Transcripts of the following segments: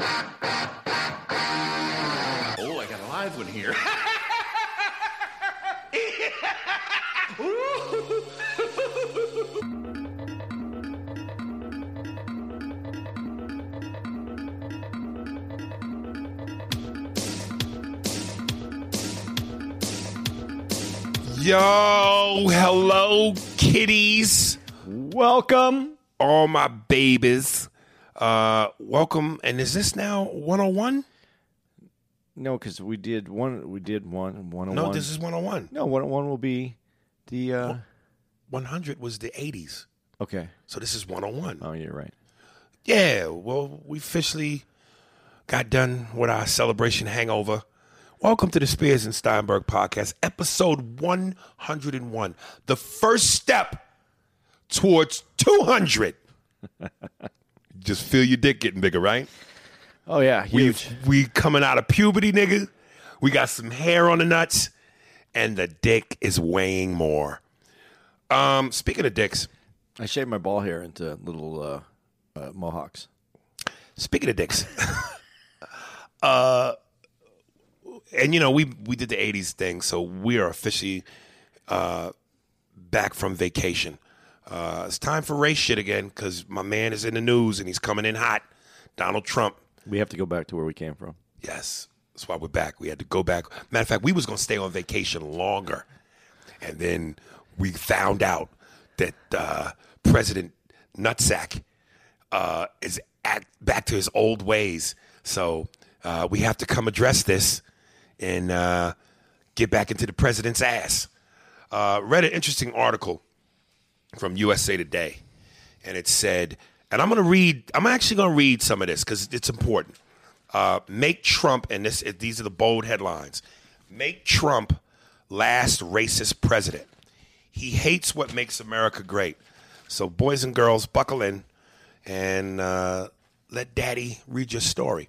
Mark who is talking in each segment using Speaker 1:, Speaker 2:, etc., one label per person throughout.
Speaker 1: Oh, I got a live one here.
Speaker 2: Yo, hello, kitties.
Speaker 3: Welcome.
Speaker 2: All my babies. Uh, welcome. And is this now 101?
Speaker 3: No, because we did one. We did one. One hundred
Speaker 2: No,
Speaker 3: one.
Speaker 2: this is 101.
Speaker 3: no. One hundred one will be the. Uh,
Speaker 2: 100 was the 80s.
Speaker 3: okay.
Speaker 2: So this is 101.
Speaker 3: Oh, you're right.
Speaker 2: Yeah, well, we officially got done with our celebration hangover. Welcome to the Spears and Steinberg podcast, episode 101. The first step towards 200. Just feel your dick getting bigger, right?
Speaker 3: Oh yeah,
Speaker 2: We
Speaker 3: huge.
Speaker 2: we coming out of puberty, nigga. We got some hair on the nuts, and the dick is weighing more. Um, speaking of dicks,
Speaker 3: I shaved my ball hair into little uh, uh, mohawks.
Speaker 2: Speaking of dicks, uh, and you know we we did the '80s thing, so we are officially uh, back from vacation. Uh, it's time for race shit again because my man is in the news and he's coming in hot. Donald Trump.
Speaker 3: We have to go back to where we came from.
Speaker 2: Yes, that's why we're back. We had to go back. Matter of fact, we was gonna stay on vacation longer, and then we found out that uh, President Nutsack uh, is act, back to his old ways. So uh, we have to come address this and uh, get back into the president's ass. Uh, read an interesting article from USA Today, and it said, and I'm going to read. I'm actually going to read some of this because it's important. Uh, make Trump, and this these are the bold headlines. Make Trump last racist president. He hates what makes America great. So, boys and girls, buckle in and uh, let Daddy read your story.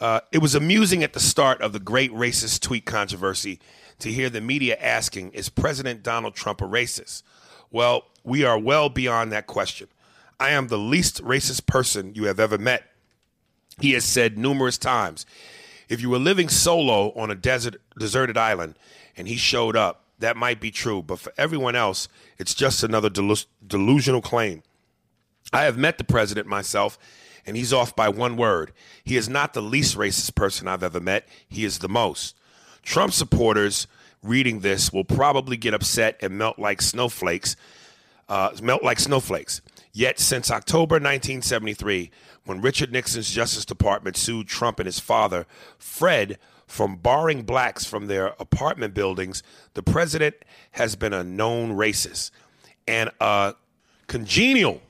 Speaker 2: Uh, it was amusing at the start of the great racist tweet controversy to hear the media asking, Is President Donald Trump a racist? Well, we are well beyond that question. I am the least racist person you have ever met. He has said numerous times, if you were living solo on a desert, deserted island and he showed up, that might be true. But for everyone else, it's just another delu- delusional claim. I have met the president myself, and he's off by one word. He is not the least racist person I've ever met, he is the most. Trump supporters reading this will probably get upset and melt like snowflakes. Uh, melt like snowflakes. Yet, since October 1973, when Richard Nixon's Justice Department sued Trump and his father, Fred, from barring blacks from their apartment buildings, the president has been a known racist and a congenial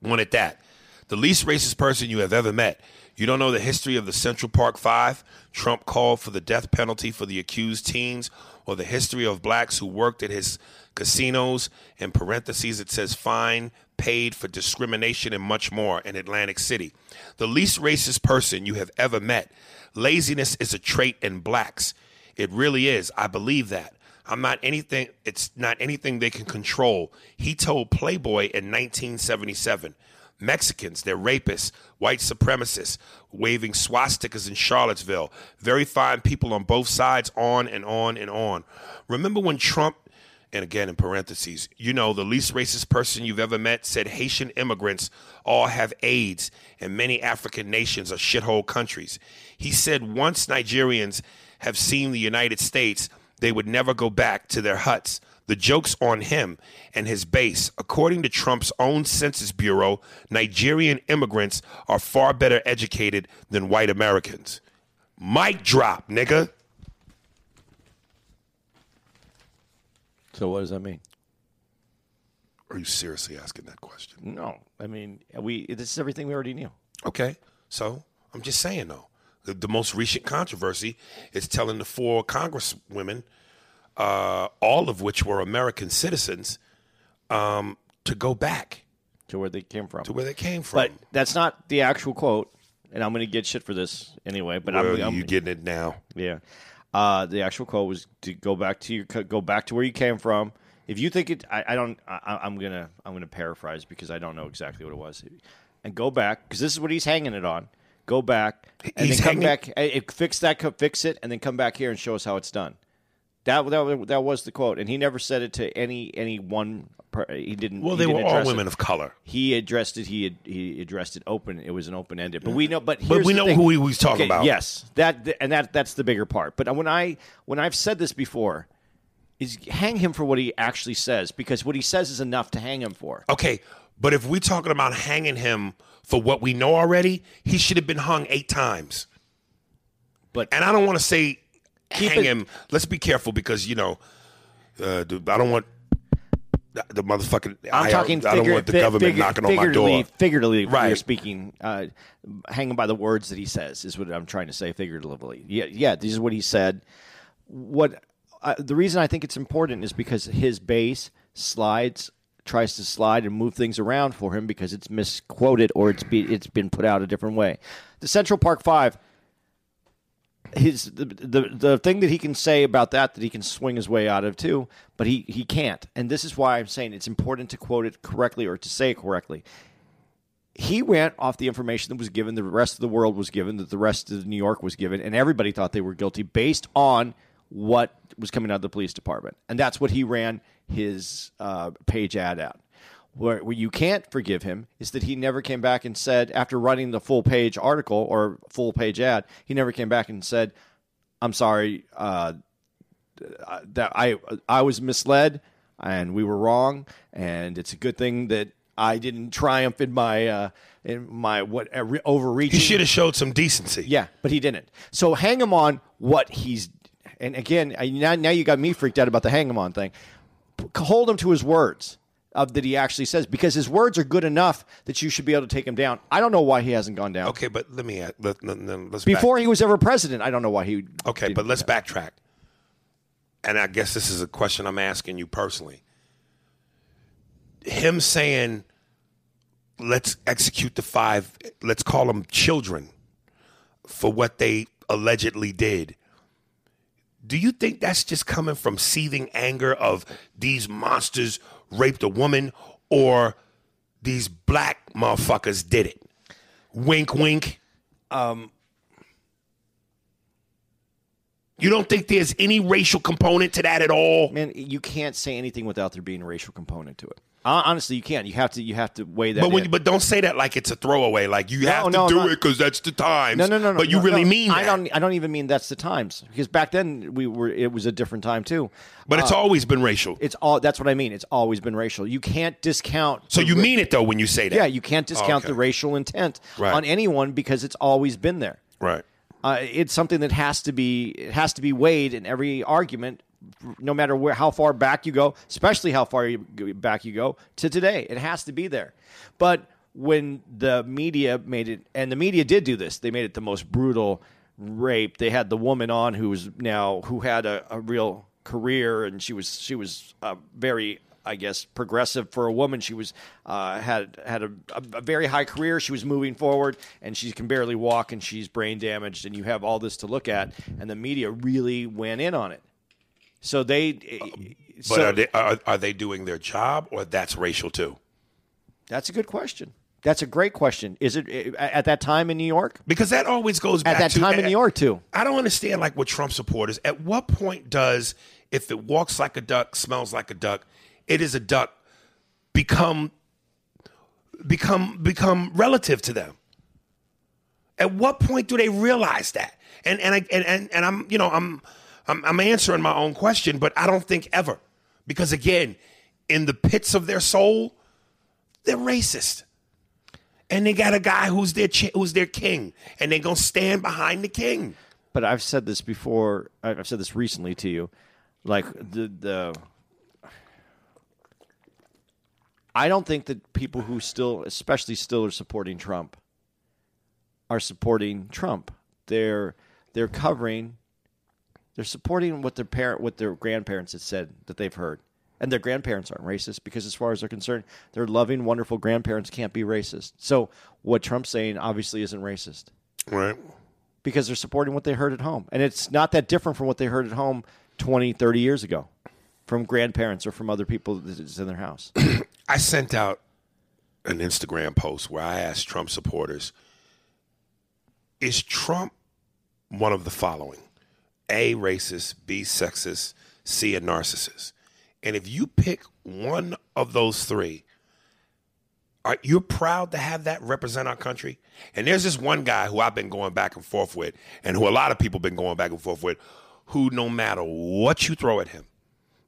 Speaker 2: one at that. The least racist person you have ever met. You don't know the history of the Central Park Five? Trump called for the death penalty for the accused teens, or the history of blacks who worked at his casinos. In parentheses, it says fine paid for discrimination and much more in Atlantic City. The least racist person you have ever met. Laziness is a trait in blacks. It really is. I believe that. I'm not anything, it's not anything they can control. He told Playboy in 1977 Mexicans, they're rapists, white supremacists, waving swastikas in Charlottesville, very fine people on both sides, on and on and on. Remember when Trump, and again in parentheses, you know, the least racist person you've ever met said Haitian immigrants all have AIDS and many African nations are shithole countries. He said once Nigerians have seen the United States, they would never go back to their huts. The joke's on him and his base. According to Trump's own Census Bureau, Nigerian immigrants are far better educated than white Americans. Mic drop, nigga.
Speaker 3: So what does that mean?
Speaker 2: Are you seriously asking that question?
Speaker 3: No, I mean we. This is everything we already knew.
Speaker 2: Okay, so I'm just saying though, the, the most recent controversy is telling the four congresswomen, uh, all of which were American citizens, um, to go back
Speaker 3: To where they came from.
Speaker 2: to where they came from.
Speaker 3: But that's not the actual quote, and I'm going to get shit for this anyway. But
Speaker 2: Well,
Speaker 3: I'm, I'm
Speaker 2: you getting it now?
Speaker 3: yeah. Uh, the actual quote was to go back to your go back to where you came from. If you think it, I, I don't. I, I'm gonna I'm gonna paraphrase because I don't know exactly what it was, and go back because this is what he's hanging it on. Go back and
Speaker 2: He's
Speaker 3: then come
Speaker 2: hanging-
Speaker 3: back. eh, eh, Fix that. Fix it, and then come back here and show us how it's done. That that, that was the quote, and he never said it to any any one. per- He didn't.
Speaker 2: Well,
Speaker 3: he
Speaker 2: they were
Speaker 3: didn't
Speaker 2: all
Speaker 3: address it.
Speaker 2: women of color.
Speaker 3: He addressed it. He had, he addressed it open. It was an open ended. But we know. But
Speaker 2: But we know
Speaker 3: thing.
Speaker 2: who he was talking
Speaker 3: Okay,
Speaker 2: about.
Speaker 3: Yes, that and that that's the bigger part. But when I when I've said this before, is hang him for what he actually says because what he says is enough to hang him for.
Speaker 2: Okay, but if we're talking about hanging him for what we know already, he should have been hung eight times.
Speaker 3: But
Speaker 2: And I don't want to say
Speaker 3: Keep
Speaker 2: hang
Speaker 3: it-
Speaker 2: him. Let's be careful because you know, uh, dude, I don't want the, the motherfucking.
Speaker 3: I'm
Speaker 2: I,
Speaker 3: talking.
Speaker 2: I don't want the
Speaker 3: fi-
Speaker 2: government
Speaker 3: figure-
Speaker 2: knocking on my door.
Speaker 3: Figuratively,
Speaker 2: Right.
Speaker 3: you're speaking, uh, hanging by the words that he says is what I'm trying to say. Figuratively, yeah, yeah. This is what he said. What uh, the reason I think it's important is because his base slides tries to slide and move things around for him because it's misquoted or it's be, it's been put out a different way. The Central Park Five his the, the the thing that he can say about that that he can swing his way out of too, but he he can't. And this is why I'm saying it's important to quote it correctly or to say it correctly. He went off the information that was given, the rest of the world was given, that the rest of New York was given, and everybody thought they were guilty based on what was coming out of the police department, and that's what he ran his uh, page ad at. Where, where you can't forgive him is that he never came back and said, after writing the full page article or full page ad, he never came back and said, "I'm sorry uh, that I I was misled and we were wrong, and it's a good thing that I didn't triumph in my uh, in my what uh, overreaching."
Speaker 2: He should have showed some decency.
Speaker 3: Yeah, but he didn't. So hang him on what he's. And again, I, now, now you got me freaked out about the hang him on thing. Hold him to his words of that he actually says because his words are good enough that you should be able to take him down. I don't know why he hasn't gone down.
Speaker 2: Okay, but let me add, let, let, let- let's back-
Speaker 3: Before he was ever president, I don't know why he.
Speaker 2: Okay, but let's
Speaker 3: that.
Speaker 2: backtrack. And I guess this is a question I'm asking you personally. Him saying, let's execute the five, let's call them children for what they allegedly did. Do you think that's just coming from seething anger of these monsters raped a woman or these black motherfuckers did it? Wink, wink. Um, you don't think there's any racial component to that at all?
Speaker 3: Man, you can't say anything without there being a racial component to it. Hon- Honestly, you can't. You have to. You have to weigh that.
Speaker 2: But when,
Speaker 3: in.
Speaker 2: but don't say that like it's a throwaway. Like you have to
Speaker 3: no,
Speaker 2: do
Speaker 3: no.
Speaker 2: it because that's the times.
Speaker 3: No, no, no, no.
Speaker 2: But you
Speaker 3: no,
Speaker 2: really
Speaker 3: no.
Speaker 2: mean that.
Speaker 3: I don't. I don't even mean that's the times because back then we were. It was a different time too.
Speaker 2: but it's always been racial.
Speaker 3: It's all. That's what I mean. It's always been racial. You can't discount.
Speaker 2: So you
Speaker 3: ra-
Speaker 2: mean it though when you say that?
Speaker 3: Yeah, you can't discount
Speaker 2: Okay.
Speaker 3: the racial intent
Speaker 2: Right.
Speaker 3: on anyone because it's always been there.
Speaker 2: right.
Speaker 3: Uh, it's something that has to be. It has to be weighed in every argument, no matter where how far back you go, especially how far you, back you go to today. It has to be there. But when the media made it, and the media did do this, they made it the most brutal rape. They had the woman on who was now who had a, a real career, and she was she was uh, very. I guess progressive for a woman. She was uh, had had a, a, a very high career. She was moving forward, and she can barely walk, and she's brain damaged. And you have all this to look at, and the media really went in on it. So they, uh, eh,
Speaker 2: But
Speaker 3: so
Speaker 2: are they are, are they doing their job or that's racial too?
Speaker 3: that's a good question. That's a great question. Is it uh, at that time in New York?
Speaker 2: Because that always goes
Speaker 3: At that
Speaker 2: to
Speaker 3: time in eh, New York too.
Speaker 2: I don't understand like with Trump supporters. At what point does if it walks like a duck, smells like a duck, it is a duck, become become become relative to them? At what point do they realize that? And and I and and, and I'm you know I'm, I'm I'm answering my own question, but I don't think ever, because again, in the pits of their soul, they're racist, and they got a guy who's their chi- who's their king, and they're gonna stand behind the king.
Speaker 3: but I've said this before. I've said this recently to you. Like the the, I don't think that people who still, especially still, are supporting Trump, are supporting Trump. They're they're covering. They're supporting what their parent, what their grandparents had said that they've heard, and their grandparents aren't racist because, as far as they're concerned, their loving, wonderful grandparents can't be racist. So what Trump's saying obviously isn't racist
Speaker 2: Right.
Speaker 3: because they're supporting what they heard at home. And it's not that different from what they heard at home 20, 30 years ago from grandparents or from other people that's in their house.
Speaker 2: I sent out an Instagram post where I asked Trump supporters Is Trump one of the following? A, racist, B, sexist, C, a narcissist. And if you pick one of those three, are you proud to have that represent our country? And there's this one guy who I've been going back and forth with, and who a lot of people have been going back and forth with, who no matter what you throw at him,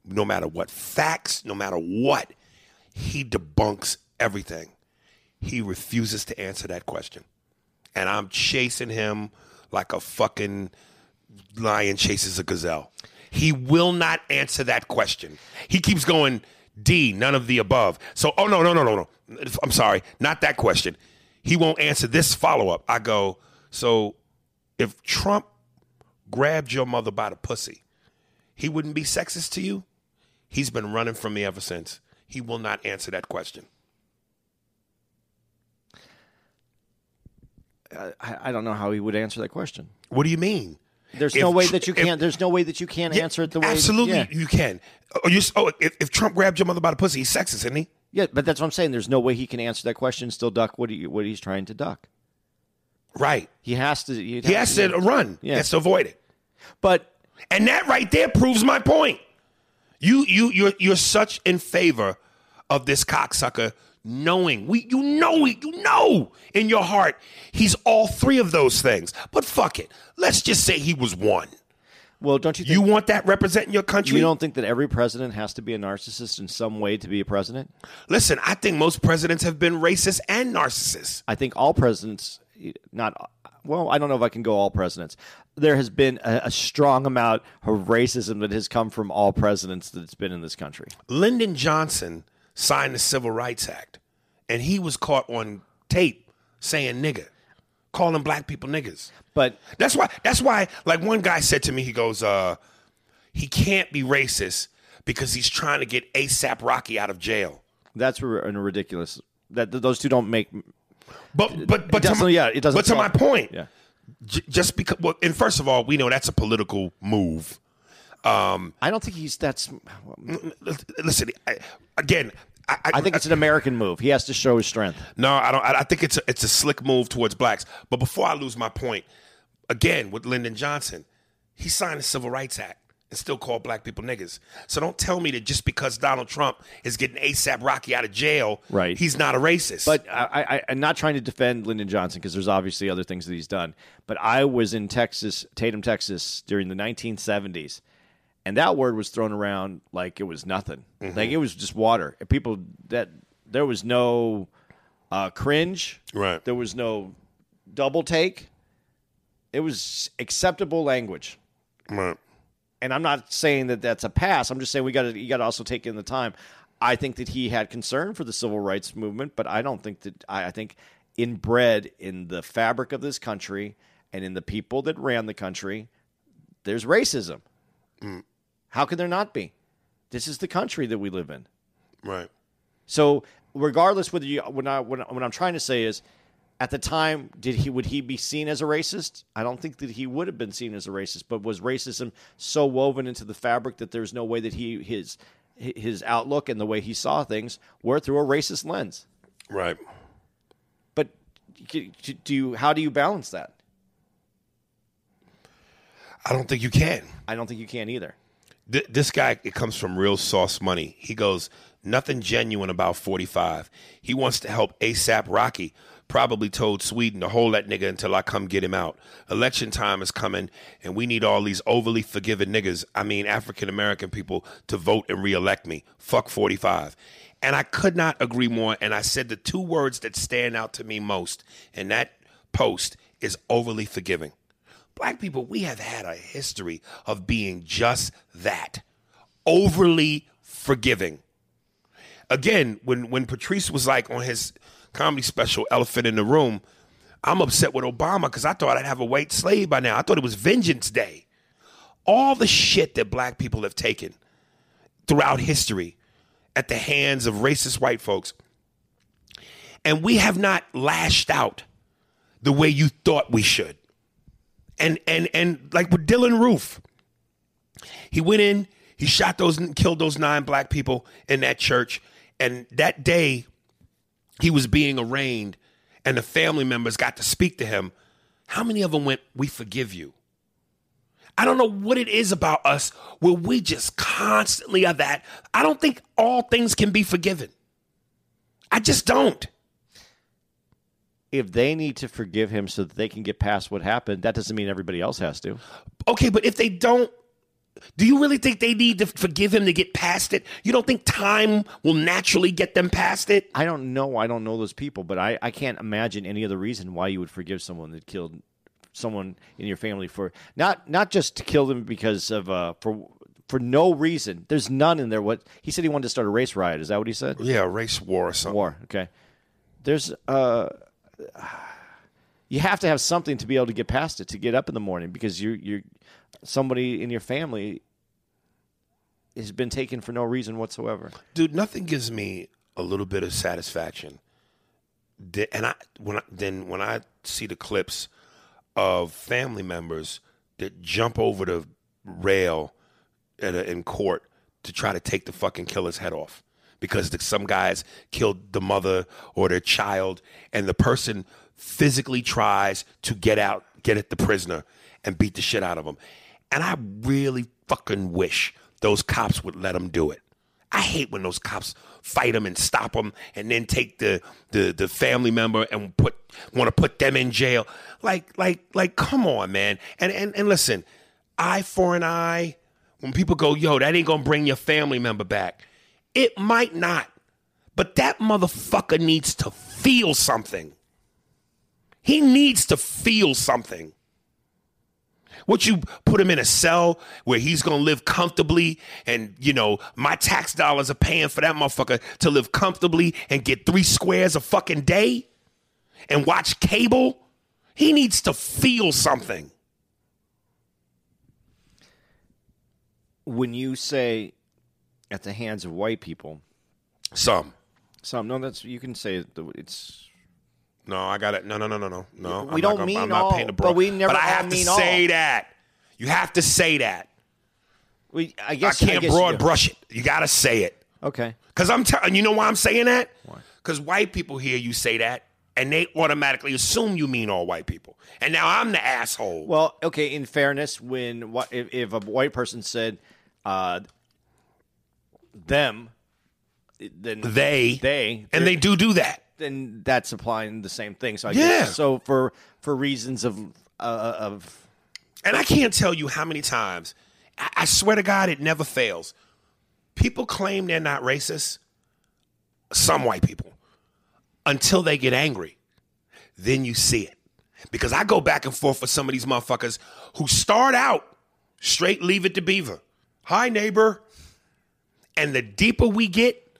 Speaker 2: no matter what facts, no matter what, he debunks everything. He refuses to answer that question. And I'm chasing him like a fucking lion chases a gazelle. He will not answer that question. He keeps going, D, none of the above. So, oh, no, no, no, no, no. I'm sorry, not that question. He won't answer this follow up. I go, so if Trump grabbed your mother by the pussy, he wouldn't be sexist to you? He's been running from me ever since. He will not answer that question.
Speaker 3: I, I don't know how he would answer that question.
Speaker 2: What do you mean?
Speaker 3: There's
Speaker 2: If
Speaker 3: no way that you can't. There's no way that you can't
Speaker 2: Yeah,
Speaker 3: answer it the way.
Speaker 2: Absolutely,
Speaker 3: Yeah.
Speaker 2: you can. Oh, you, oh if, if Trump grabbed your mother by the pussy, he's sexist, isn't he?
Speaker 3: yeah, but that's what I'm saying. There's no way he can answer that question still duck what he what he's trying to duck.
Speaker 2: Right.
Speaker 3: He has to.
Speaker 2: He has to run.
Speaker 3: Yeah.
Speaker 2: He has to avoid it.
Speaker 3: But
Speaker 2: And that right there proves my point. You you you're you're such in favor of this cocksucker knowing we you know it, you know in your heart he's all three of those things. But fuck it. Let's just say he was one.
Speaker 3: well, don't you think
Speaker 2: You want that representing your country?
Speaker 3: you don't think that every president has to be a narcissist in some way to be a president?
Speaker 2: Listen, I think most presidents have been racist and narcissists.
Speaker 3: I think all presidents, not well, I don't know if I can go all presidents. There has been a, a strong amount of racism that has come from all presidents that's been in this country.
Speaker 2: Lyndon Johnson signed the Civil Rights Act, and he was caught on tape saying nigger, calling black people niggers.
Speaker 3: But
Speaker 2: That's why. That's why. Like one guy said to me, he goes, uh, "He can't be racist because he's trying to get ASAP Rocky out of jail."
Speaker 3: that's a ridiculous. That that those two don't make.
Speaker 2: But but but to my,
Speaker 3: yeah, it doesn't
Speaker 2: But to my point,
Speaker 3: Yeah.
Speaker 2: j- just because. Well, and first of all, we know that's a political move.
Speaker 3: Um, I don't think he's that's.
Speaker 2: Listen, I, again, I, I,
Speaker 3: I think it's an American move. He has to show his strength.
Speaker 2: No, I don't. I I think it's a, it's a slick move towards blacks. But before I lose my point, again with Lyndon Johnson, he signed the Civil Rights Act and still called black people niggas. So don't tell me that just because Donald Trump is getting ASAP Rocky out of jail,
Speaker 3: Right.
Speaker 2: he's not a racist.
Speaker 3: But I, I, I'm not trying to defend Lyndon Johnson because there's obviously other things that he's done. But I was in Texas, Tatum, Texas, during the 1970s, and that word was thrown around like it was nothing. Like it was just water. And people that there was no uh, cringe.
Speaker 2: Right.
Speaker 3: There was no double take. It was acceptable language.
Speaker 2: Right.
Speaker 3: and I'm not saying that that's a pass. I'm just saying we got to you got to also take in the time. I think that he had concern for the civil rights movement, but I don't think that I, I think inbred in the fabric of this country and in the people that ran the country, there's racism. How could there not be? This is the country that we live in.
Speaker 2: right.
Speaker 3: So regardless whether you when I when, what I'm trying to say is at the time did he would he be seen as a racist? I don't think that he would have been seen as a racist, but was racism so woven into the fabric that there's no way that he his his outlook and the way he saw things were through a racist lens.
Speaker 2: Right.
Speaker 3: But do you how do you balance that?
Speaker 2: I don't think you can.
Speaker 3: I don't think you can either.
Speaker 2: Th- this guy, it comes from real sauce money. He goes, nothing genuine about 45. He wants to help ASAP Rocky probably told Sweden to hold that nigga until I come get him out. Election time is coming, and we need all these overly forgiving niggas, I mean African American people, to vote and reelect me. Fuck 45. And I could not agree more. And I said the two words that stand out to me most in that post is overly forgiving. Black people, we have had a history of being just that overly forgiving. Again, when, when Patrice was like on his comedy special, Elephant in the Room, I'm upset with Obama because I thought I'd have a white slave by now. I thought it was Vengeance Day. All the shit that black people have taken throughout history at the hands of racist white folks. And we have not lashed out the way you thought we should. And and and like with Dylann Roof, he went in, he shot those and killed those nine black people in that church. And that day he was being arraigned and the family members got to speak to him. How many of them went, We forgive you? I don't know what it is about us where we just constantly are that. I don't think all things can be forgiven. I just don't.
Speaker 3: If they need to forgive him so that they can get past what happened, that doesn't mean everybody else has to.
Speaker 2: Okay, but if they don't, do you really think they need to forgive him to get past it? You don't think time will naturally get them past it?
Speaker 3: I don't know. I don't know those people, but I, I can't imagine any other reason why you would forgive someone that killed someone in your family for not not just to kill them because of uh for for no reason. There's none in there. What he said he wanted to start a race riot. Is that what he said?
Speaker 2: Yeah, race war or something.
Speaker 3: War. Okay. There's uh, you have to have something to be able to get past it to get up in the morning because you you're somebody in your family has been taken for no reason whatsoever.
Speaker 2: Dude, nothing gives me a little bit of satisfaction. And I when I, then when I see the clips of family members that jump over the rail a, in court to try to take the fucking killer's head off because some guys killed the mother or their child, and the person physically tries to get out, get at the prisoner, and beat the shit out of them. And I really fucking wish those cops would let them do it. I hate when those cops fight them and stop them, and then take the the the family member and put want to put them in jail. Like like like, come on, man. And and and listen, eye for an eye. When people go, yo, that ain't gonna bring your family member back. It might not, but that motherfucker needs to feel something. He needs to feel something. What you put him in a cell where he's gonna live comfortably, and you know my tax dollars are paying for that motherfucker to live comfortably and get three squares a fucking day, and watch cable. He needs to feel something.
Speaker 3: When you say at the hands of white people,
Speaker 2: Some.
Speaker 3: some no, that's you can say it's
Speaker 2: No, I got it. No, no, no, no, no, no.
Speaker 3: We
Speaker 2: I'm
Speaker 3: don't
Speaker 2: not gonna,
Speaker 3: mean
Speaker 2: I'm not
Speaker 3: all,
Speaker 2: paying the
Speaker 3: but we never
Speaker 2: But I have to say
Speaker 3: all.
Speaker 2: that. You have to say that.
Speaker 3: we. I guess I
Speaker 2: can't
Speaker 3: guess
Speaker 2: broad brush it. You got to say it.
Speaker 3: Okay,
Speaker 2: Because I'm telling you know why I'm saying that? Because white people hear you say that and they automatically assume you mean all white people. And now I'm the asshole.
Speaker 3: Well, okay. In fairness, when what if, if a white person said uh, them, then
Speaker 2: they,
Speaker 3: they
Speaker 2: and they do do that.
Speaker 3: then that's applying the same thing. So I
Speaker 2: Yeah.
Speaker 3: guess so for for reasons of uh, of
Speaker 2: And I can't tell you how many times, I, I swear to God, it never fails. People claim they're not racist, some white people, until they get angry. Then you see it. Because I go back and forth with some of these motherfuckers who start out straight leave it to beaver. Hi, neighbor. And the deeper we get,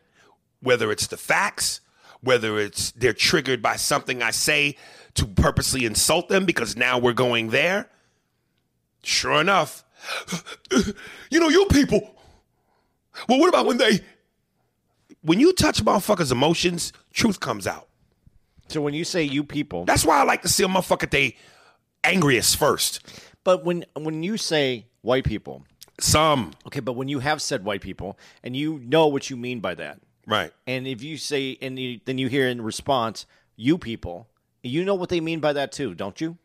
Speaker 2: whether it's the facts, whether it's they're triggered by something I say to purposely insult them because now we're going there, Sure enough, you know, you people. Well, what about when they, when you touch motherfuckers' emotions, truth comes out.
Speaker 3: so when you say you people,
Speaker 2: That's why I like to see a motherfucker they angriest first.
Speaker 3: but when when you say white people,
Speaker 2: Some,
Speaker 3: okay, but when you have said white people and you know what you mean by that,
Speaker 2: right?
Speaker 3: and if you say and you, then you hear in response you people, you know what they mean by that too, don't you?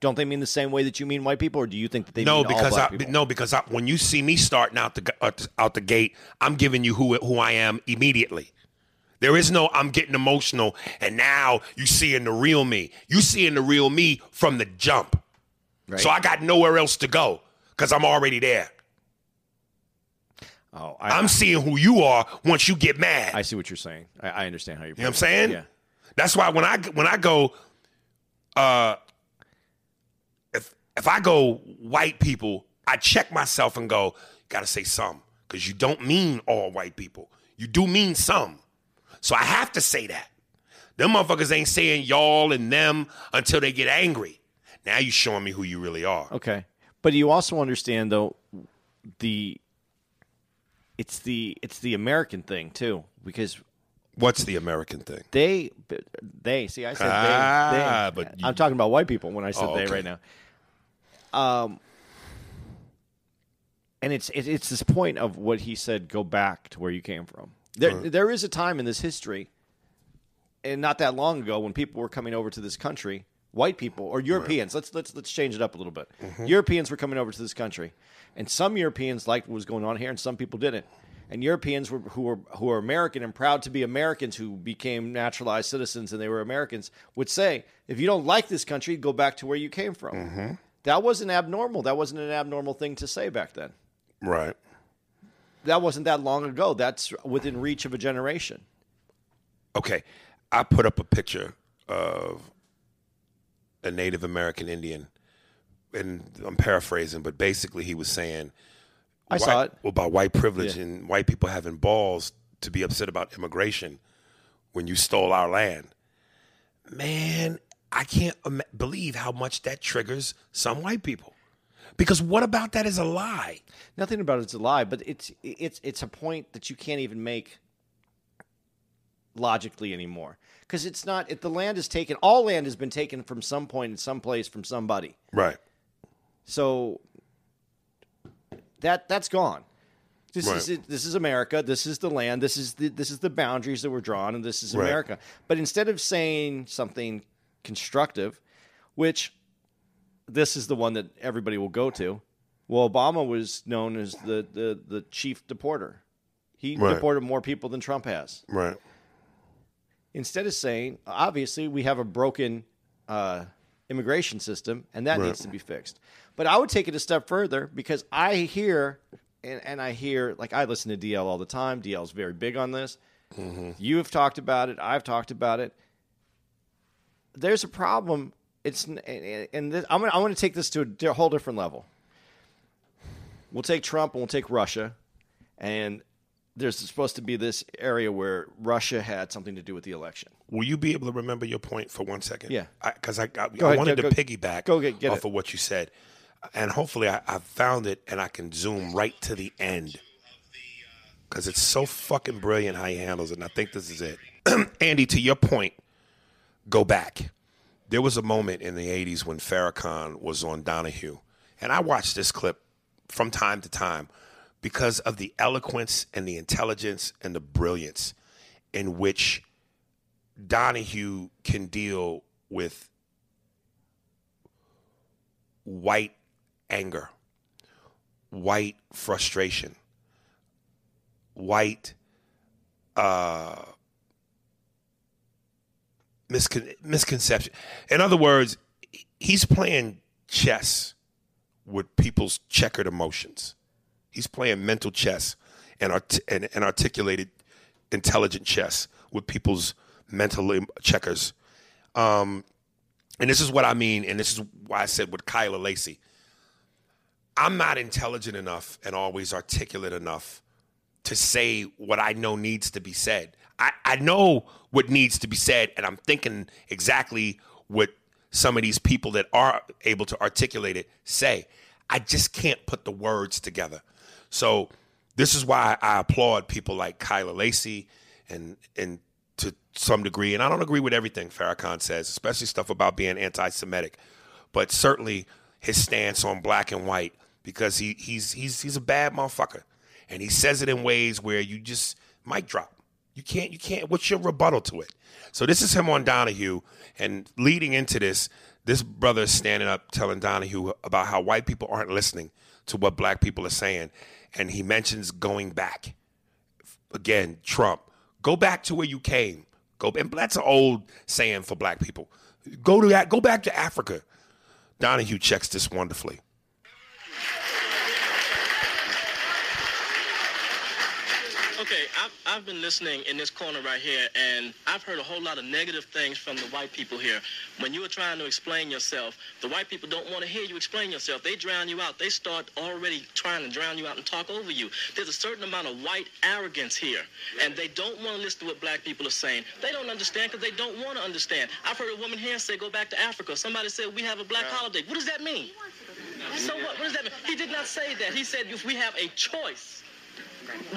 Speaker 3: Don't they mean the same way that you mean white people, or do you think that they
Speaker 2: No, because I
Speaker 3: people?
Speaker 2: no because I, when you see me starting out the out uh, the- out the gate, I'm giving you who who I am immediately. There is no I'm getting emotional and now you seeing the real me. You seeing the real me from the jump.
Speaker 3: Right.
Speaker 2: So I got nowhere else to go because I'm already there.
Speaker 3: Oh, I,
Speaker 2: I'm seeing who you are once you get mad.
Speaker 3: I see what you're saying. I, I understand how you're.
Speaker 2: You know what I'm saying?
Speaker 3: Yeah.
Speaker 2: That's why when I when I go, uh, if if I go white people, I check myself and go, gotta say some because you don't mean all white people. You do mean some. So I have to say that. Them motherfuckers ain't saying y'all and them until they get angry. Now you showing me who you really are.
Speaker 3: Okay, but you also understand though the it's the it's the American thing too because
Speaker 2: What's the American thing?
Speaker 3: they they see I said
Speaker 2: Ah,
Speaker 3: they, they
Speaker 2: but you-
Speaker 3: I'm talking about white people when I said
Speaker 2: Oh,
Speaker 3: they right now. Um, and it's it, it's this point of what he said: go back to where you came from. There there is a time in this history, and not that long ago, when people were coming over to this country, white people or Europeans. Let's let's let's change it up a little bit.
Speaker 2: Mm-hmm.
Speaker 3: Europeans were coming over to this country, and some Europeans liked what was going on here, and some people didn't. And Europeans were, who were who are American and proud to be Americans, who became naturalized citizens and they were Americans, would say, if you don't like this country, go back to where you came from.
Speaker 2: Mm-hmm.
Speaker 3: That wasn't abnormal. That wasn't an abnormal thing to say back then.
Speaker 2: Right.
Speaker 3: That wasn't that long ago. That's within reach of a generation.
Speaker 2: Okay, I put up a picture of a Native American Indian, and I'm paraphrasing, but basically he was saying,
Speaker 3: I
Speaker 2: white-
Speaker 3: saw it.
Speaker 2: about white privilege
Speaker 3: Yeah.
Speaker 2: and white people having balls to be upset about immigration when you stole our land. Man, I can't im- believe how much that triggers some white people. Because what about that is a lie?
Speaker 3: Nothing about it's a lie, but it's it's it's a point that you can't even make logically anymore because it's not. If the land is taken, all land has been taken from some point in some place from somebody.
Speaker 2: Right.
Speaker 3: So that that's gone. This
Speaker 2: Right.
Speaker 3: is it, this is America. This is the land. This is the this is the boundaries that were drawn, and this is
Speaker 2: Right.
Speaker 3: America. But instead of saying something constructive, which this is the one that everybody will go to. Well, Obama was known as the the, the chief deporter. He
Speaker 2: Right.
Speaker 3: deported more people than Trump has.
Speaker 2: Right.
Speaker 3: Instead of saying, obviously, we have a broken uh, immigration system, and that
Speaker 2: Right.
Speaker 3: needs to be fixed. But I would take it a step further because I hear, and, and I hear, like I listen to DL all the time. DL's very big on this. You have talked about it. I've talked about it. There's a problem. It's and, and this, I'm gonna, I'm going to take this to a whole different level. We'll take Trump and we'll take Russia, and there's supposed to be this area where Russia had something to do with the election.
Speaker 2: Will you be able to remember your point for one second?
Speaker 3: Yeah.
Speaker 2: Because I, I, I,
Speaker 3: Go ahead,
Speaker 2: wanted
Speaker 3: go-
Speaker 2: to
Speaker 3: go-
Speaker 2: piggyback
Speaker 3: go get- get
Speaker 2: off
Speaker 3: it.
Speaker 2: of what you said. And hopefully I, I found it and I can zoom right to the end. Because it's so fucking brilliant how he handles it. And I think this is it. Andy, to your point, go back. There was a moment in the 80s when Farrakhan was on Donahue. And I watched this clip from time to time because of the eloquence and the intelligence and the brilliance in which Donahue can deal with white anger, white frustration, white uh, miscon- misconception. In other words, he's playing chess with people's checkered emotions. He's playing mental chess and, art- and, and articulated intelligent chess with people's mental checkers. Um, and this is what I mean, and this is why I said with Kyla Lacey. I'm not intelligent enough and always articulate enough to say what I know needs to be said. I, I know what needs to be said, and I'm thinking exactly what some of these people that are able to articulate it say. I just can't put the words together. So this is why I applaud people like Kyla Lacey and and to some degree, and I don't agree with everything Farrakhan says, especially stuff about being anti-Semitic, but certainly his stance on black and white because he he's he's he's a bad motherfucker, and he says it in ways where you just mic drop. You can't you can't. What's your rebuttal to it? So this is him on Donahue, and leading into this, this brother is standing up telling Donahue about how white people aren't listening to what black people are saying, and he mentions going back again, Trump, Go back to where you came. Go and that's an old saying for black people. Go to that. Go back to Africa. Donahue checks this wonderfully.
Speaker 4: Okay, I've, I've been listening in this corner right here, and I've heard a whole lot of negative things from the white people here. When you were trying to explain yourself, the white people don't want to hear you explain yourself. They drown you out. They start already trying to drown you out and talk over you. There's a certain amount of white arrogance here, and they don't want to listen to what black people are saying. They don't understand because they don't want to understand. I've heard a woman here say, go back to Africa. Somebody said, we have a black holiday. What does that mean? So what, what does that mean? He did not say that. He said, if we have a choice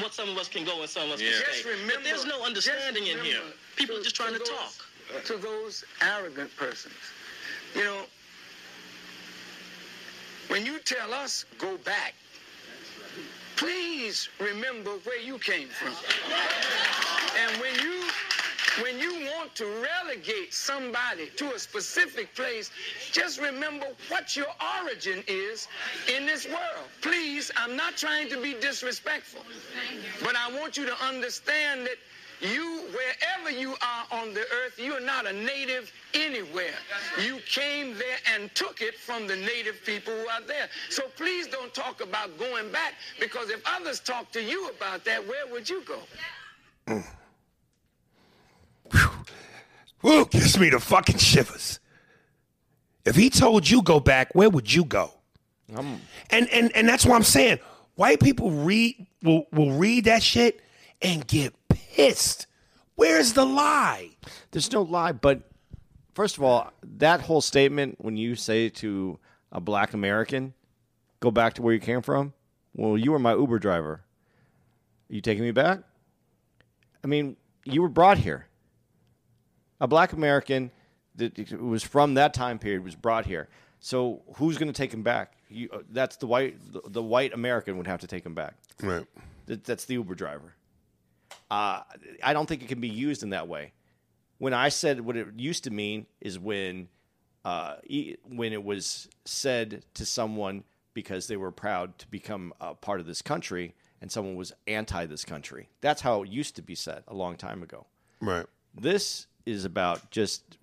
Speaker 4: what some of us can go and some of us
Speaker 5: Yeah.
Speaker 4: can
Speaker 5: Just
Speaker 4: stay.
Speaker 6: remember-
Speaker 4: but there's no understanding in here.
Speaker 6: remember
Speaker 4: People are just trying to
Speaker 6: those,
Speaker 4: talk.
Speaker 6: To those arrogant persons, you know, when you tell us go back, please remember where you came from. And when you when you want to relegate somebody to a specific place, just remember what your origin is in this world. Please, I'm not trying to be disrespectful, but I want you to understand that you, wherever you are on the earth, you're not a native anywhere. You came there and took it from the native people who are there. So please don't talk about going back because if others talk to you about that, where would you go? Mm.
Speaker 2: Woo, gives me the fucking shivers. If he told you go back, where would you go? and and and that's what I'm saying. White people read will will read that shit and get pissed. Where's the lie?
Speaker 3: There's no lie, but first of all, that whole statement when you say to a black American, "Go back to where you came from," well, you were my Uber driver. Are you taking me back? I mean, you were brought here. A black American that was from that time period was brought here. So who's going to take him back? You, uh, that's the white. The, the white American would have to take him back.
Speaker 2: Right.
Speaker 3: That, that's the Uber driver. Uh, I don't think it can be used in that way. When I said what it used to mean is when, uh, e- when it was said to someone because they were proud to become a part of this country, and someone was anti this country. That's how it used to be said a long time ago.
Speaker 2: Right.
Speaker 3: This is about just.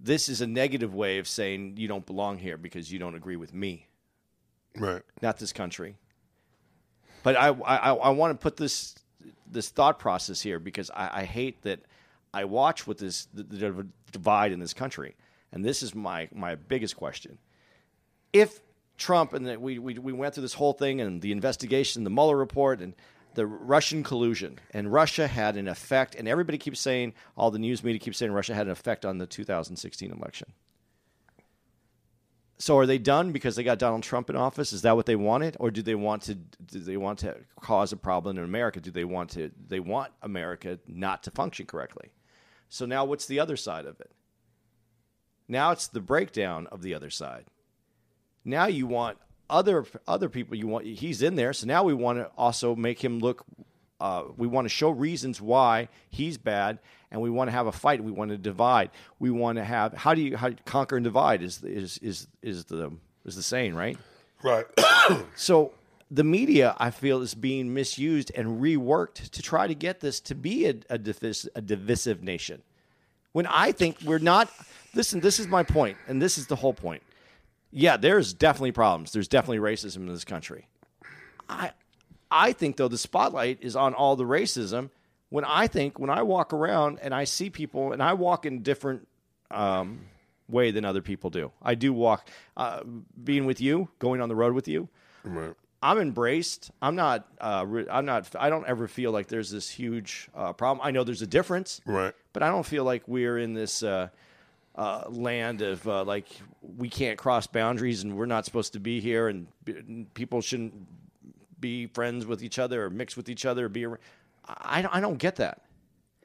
Speaker 3: This is a negative way of saying you don't belong here because you don't agree with me
Speaker 2: Right.
Speaker 3: not this country. But I, I, I want to put this this thought process here because I, I hate that I watch with this the, the divide in this country, and this is my my biggest question. If Trump and the, we, we we went through this whole thing and the investigation, the Mueller report, and the Russian collusion, and Russia had an effect, and everybody keeps saying, all the news media keeps saying Russia had an effect on the 2016 election. So are they done because they got Donald Trump in office? Is that what they wanted, or do they want to? Do they want to cause a problem in America? Do they want to? They want America not to function correctly. So now, what's the other side of it? Now it's the breakdown of the other side. Now you want other other people. You want he's in there. So now we want to also make him look. Uh, we want to show reasons why he's bad, and we want to have a fight. We want to divide. We want to have how do you how conquer and divide is is is is the is the saying right?
Speaker 2: Right.
Speaker 3: So the media, I feel, is being misused and reworked to try to get this to be a, a, divis- a divisive nation. When I think we're not. Listen, this is my point, and this is the whole point. Yeah, there's definitely problems. There's definitely racism in this country. I, I think though the spotlight is on all the racism. When I think when I walk around and I see people, and I walk in different um, way than other people do. I do walk, uh, being with you, going on the road with you.
Speaker 2: right.
Speaker 3: I'm embraced. I'm not. Uh, I'm not. I don't ever feel like there's this huge uh, problem. I know there's a difference,
Speaker 2: Right.
Speaker 3: but I don't feel like we're in this uh, land of uh, like we can't cross boundaries and we're not supposed to be here and b- people shouldn't be friends with each other or mix with each other. Or be. ar- I I don't get that.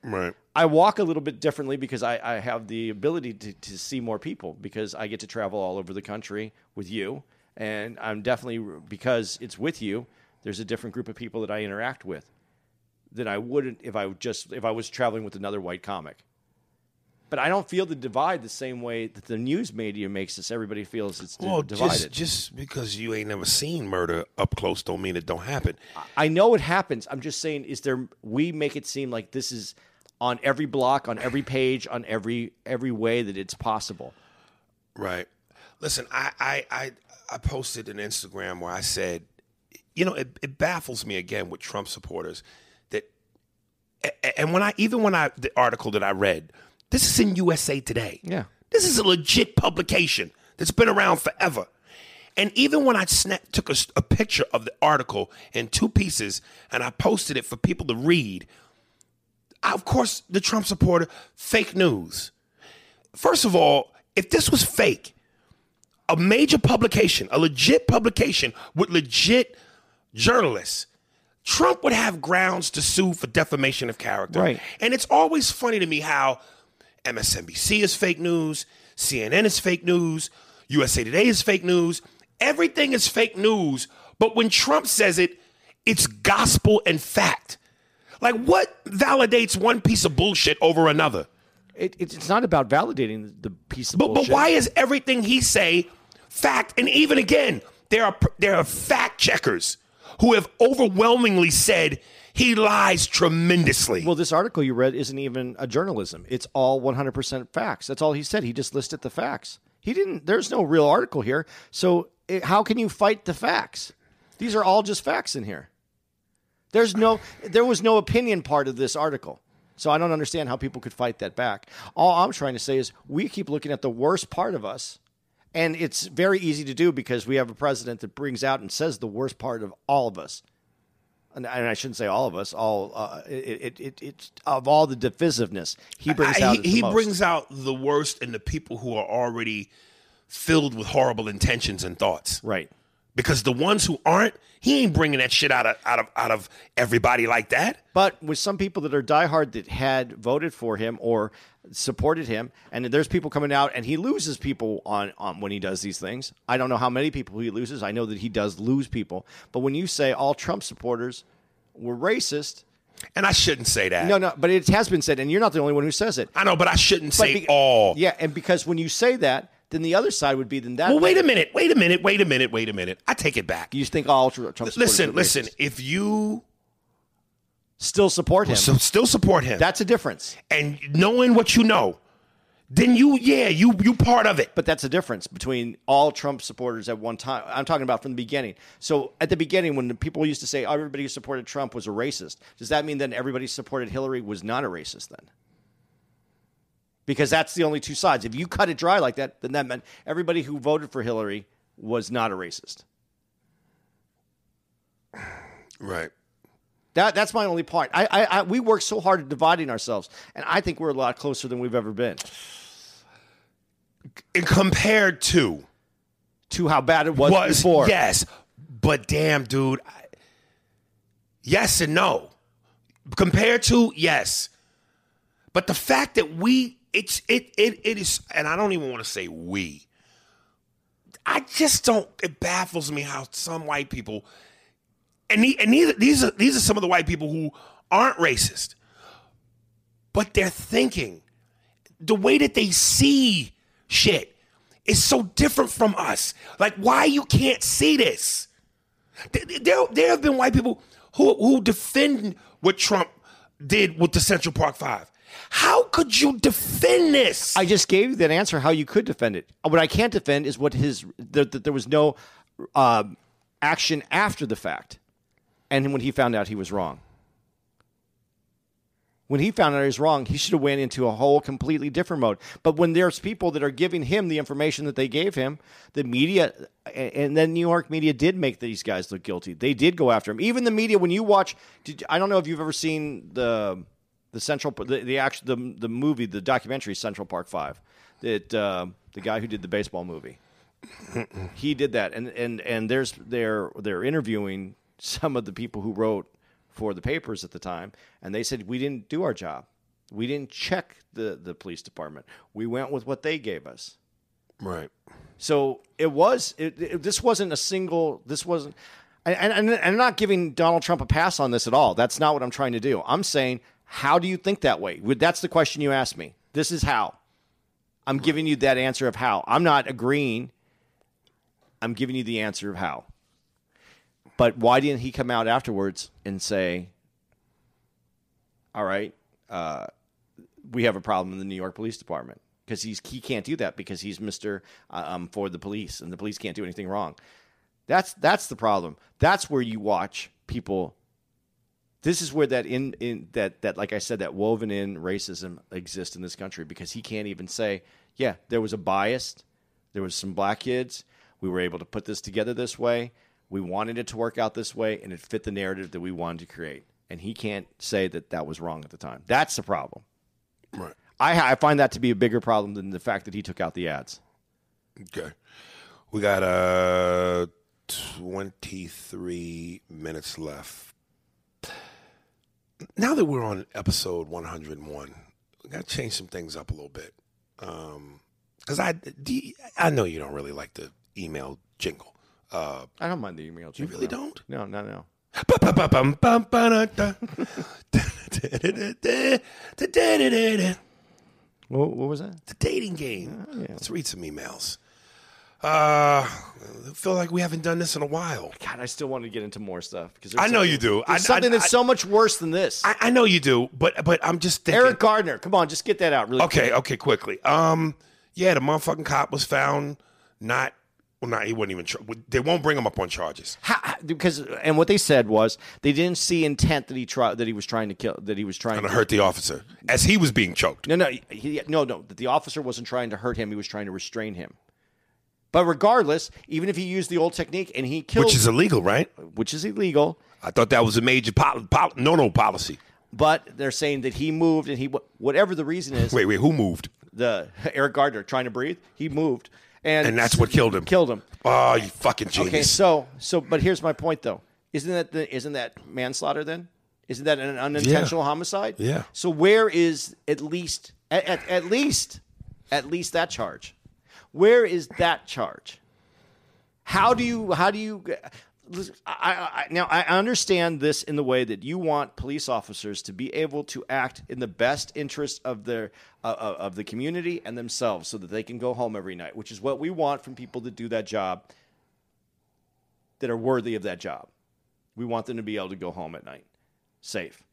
Speaker 2: Right.
Speaker 3: I walk a little bit differently because I, I have the ability to, to see more people because I get to travel all over the country with you. And I'm definitely, because it's with you, there's a different group of people that I interact with than I wouldn't if I just, if I was traveling with another white comic. But I don't feel the divide the same way that the news media makes us. Everybody feels it's
Speaker 2: Well,
Speaker 3: divided.
Speaker 2: just just because you ain't never seen murder up close don't mean it don't happen.
Speaker 3: I know it happens. I'm just saying, is there? We make it seem like this is on every block, on every page, on every every way that it's possible.
Speaker 2: Right. Listen, I I I, I posted an Instagram where I said, you know, it, it baffles me again with Trump supporters that, and when I even when I the article that I read, this is in USA Today.
Speaker 3: Yeah.
Speaker 2: This is a legit publication that's been around forever. And even when I snap, took a picture of the article in two pieces and I posted it for people to read, I, of course, the Trump supporter, fake news. First of all, if this was fake, a major publication, a legit publication with legit journalists, Trump would have grounds to sue for defamation of character.
Speaker 3: Right.
Speaker 2: And it's always funny to me how MSNBC is fake news, CNN is fake news, USA Today is fake news. Everything is fake news. But when Trump says it, it's gospel and fact. Like, what validates one piece of bullshit over another?
Speaker 3: It, it, it's not about validating the, the piece of
Speaker 2: But,
Speaker 3: bullshit.
Speaker 2: but why is everything he say fact? And even again, there are there are fact checkers who have overwhelmingly said he lies tremendously.
Speaker 3: Well, this article you read isn't even a journalism. It's all 100% facts. That's all he said. He just listed the facts. He didn't. There's no real article here. So it, how can you fight the facts? These are all just facts in here. There's no. There was no opinion part of this article. So I don't understand how people could fight that back. All I'm trying to say is we keep looking at the worst part of us. And it's very easy to do because we have a president that brings out and says the worst part of all of us and, I shouldn't say all of us, all uh, it, it, it, it of all the divisiveness he brings
Speaker 2: I-
Speaker 3: out.
Speaker 2: he,
Speaker 3: the
Speaker 2: he brings out the worst in the people who are already filled with horrible intentions and thoughts.
Speaker 3: right.
Speaker 2: Because the ones who aren't, he ain't bringing that shit out of out of out of everybody like that.
Speaker 3: But with some people that are diehard that had voted for him or supported him, and there's people coming out and he loses people on, on when he does these things. I don't know how many people he loses. I know that he does lose people. But when you say all Trump supporters were racist,
Speaker 2: And I shouldn't say that.
Speaker 3: no, no, but it has been said, and you're not the only one who says it.
Speaker 2: I know, but I shouldn't
Speaker 3: But
Speaker 2: say
Speaker 3: be-
Speaker 2: all.
Speaker 3: Yeah, and because when you say that, then the other side would be then that.
Speaker 2: Well, wait a minute. Wait a minute. Wait a minute. Wait a minute. I take it back.
Speaker 3: You think all Trump supporters
Speaker 2: Listen, listen. If you
Speaker 3: still support him.
Speaker 2: so still support him,
Speaker 3: That's a difference.
Speaker 2: and knowing what you know, then you, yeah, you you part of it.
Speaker 3: But that's a difference between all Trump supporters at one time. I'm talking about from the beginning. So at the beginning, when the people used to say oh, everybody who supported Trump was a racist, does that mean then everybody who supported Hillary was not a racist then? Because that's the only two sides. If you cut it dry like that, then that meant everybody who voted for Hillary was not a racist.
Speaker 2: Right.
Speaker 3: That, that's my only part. I, I, I, we work so hard at dividing ourselves, and I think we're a lot closer than we've ever been
Speaker 2: compared to
Speaker 3: to how bad it was,
Speaker 2: was
Speaker 3: before.
Speaker 2: yes, but damn, dude, I, yes and no. Compared to yes, but the fact that we it's it it it is, and I don't even want to say we. I just don't. It baffles me how some white people, and the, and these these are these are some of the white people who aren't racist, but they're thinking the way that they see shit is so different from us. Like, why you can't see this? There, there, there have been white people who who defend what Trump did with the Central Park Five. How could you defend this?
Speaker 3: I just gave you that answer how you could defend it. What I can't defend is what his that that there was no um action after the fact, and when he found out he was wrong. When he found out he was wrong, he should have went into a whole completely different mode. But when there's people that are giving him the information that they gave him, the media and then New York media did make these guys look guilty. They did go after him. Even the media, when you watch, did, I don't know if you've ever seen the the Central the the actual the, the movie the documentary Central Park Five that uh, the guy who did the baseball movie he did that and and and there's they're they're interviewing some of the people who wrote for the papers at the time and they said we didn't do our job we didn't check the the police department we went with what they gave us
Speaker 2: right.
Speaker 3: so it was. It, it- this wasn't a single. This wasn't. And, and, and I'm not giving Donald Trump a pass on this at all. That's not what I'm trying to do. I'm saying, how do you think that way? That's the question you asked me. This is how. I'm giving you that answer of how. I'm not agreeing. I'm giving you the answer of how. But why didn't he come out afterwards and say, "All right, uh, we have a problem in the New York Police Department"? Because he's he can't do that because he's Mister uh, um, for the police, and the police can't do anything wrong. That's that's the problem. That's where you watch people. This is where that in in that that like I said that woven in racism exists in this country because he can't even say, yeah, there was a bias, there was some black kids. We were able to put this together this way. We wanted it to work out this way, and it fit the narrative that we wanted to create. And he can't say that that was wrong at the time. That's the problem.
Speaker 2: Right.
Speaker 3: I, I find that to be a bigger problem than the fact that he took out the ads.
Speaker 2: Okay. We got uh 23 minutes left. Now that we're on episode 101, we got to change some things up a little bit. Um cuz I you- I know you don't really like the email jingle. Uh
Speaker 3: I don't mind the email.
Speaker 2: you really don't?
Speaker 3: No, no, no. What, what was that?
Speaker 2: The dating game. Let's read some emails. Uh, I feel like we haven't done this in a while.
Speaker 3: God, I still want to get into more stuff because
Speaker 2: I know you do. I-
Speaker 3: something
Speaker 2: I-
Speaker 3: that's
Speaker 2: I-
Speaker 3: so much worse than this.
Speaker 2: I, I know you do, but but I'm just thinking.
Speaker 3: Eric Gardner, come on, just get that out really
Speaker 2: Okay,
Speaker 3: quick.
Speaker 2: okay, quickly. Um, yeah, the motherfucking cop was found not. Well, not he wouldn't even. They won't bring him up on charges.
Speaker 3: How, because and what they said was they didn't see intent that he tried that he was trying to kill that he was trying to
Speaker 2: hurt the officer as he was being choked.
Speaker 3: No, no, he, no, no. That the officer wasn't trying to hurt him; he was trying to restrain him. But regardless, even if he used the old technique and he killed,
Speaker 2: Which is illegal, right?
Speaker 3: which is illegal,
Speaker 2: I thought that was a major pol- pol- no no policy.
Speaker 3: but they're saying that he moved and he whatever the reason is,
Speaker 2: Wait, wait, who moved?
Speaker 3: the Eric Gardner trying to breathe, he moved, and
Speaker 2: And that's what killed him.
Speaker 3: Killed him.
Speaker 2: Oh, you fucking genius!
Speaker 3: Okay, so so but here's my point though. Isn't that the, isn't that manslaughter then? Isn't that an unintentional homicide?
Speaker 2: Yeah.
Speaker 3: So where is at least at, at, at least at least that charge? Where is that charge? How do you how do you I, I, now I understand this in the way that you want police officers to be able to act in the best interest of their uh, of of the community and themselves so that they can go home every night, which is what we want from people that do that job that are worthy of that job. We want them to be able to go home at night safe.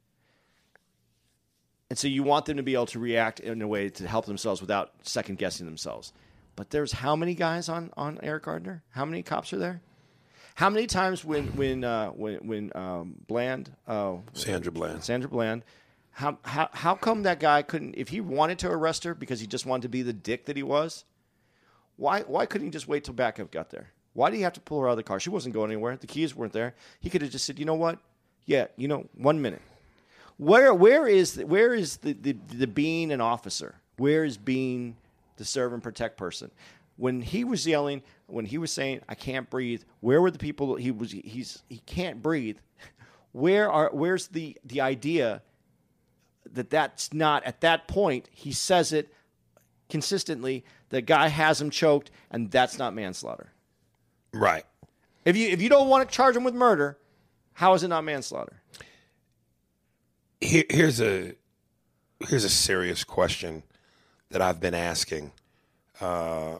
Speaker 3: And so you want them to be able to react in a way to help themselves without second guessing themselves. But there's how many guys on, on Eric Gardner? How many cops are there? How many times when when uh, when when um, Bland, uh,
Speaker 2: Sandra Bland.
Speaker 3: Sandra Bland, how, how how come that guy couldn't? If he wanted to arrest her because he just wanted to be the dick that he was, why why couldn't he just wait till backup got there? Why did he have to pull her out of the car? She wasn't going anywhere. The keys weren't there. He could have just said, you know what? Yeah, you know, one minute. Where where is the, where is the, the the being an officer? Where is being the serve and protect person? When he was yelling, when he was saying, "I can't breathe," where were the people? He was he's he can't breathe. Where are where's the the idea that that's not at that point? He says it consistently. The guy has him choked, and that's not manslaughter.
Speaker 2: Right.
Speaker 3: If you if you don't want to charge him with murder, how is it not manslaughter?
Speaker 2: Here, here's a here's a serious question that I've been asking. Uh,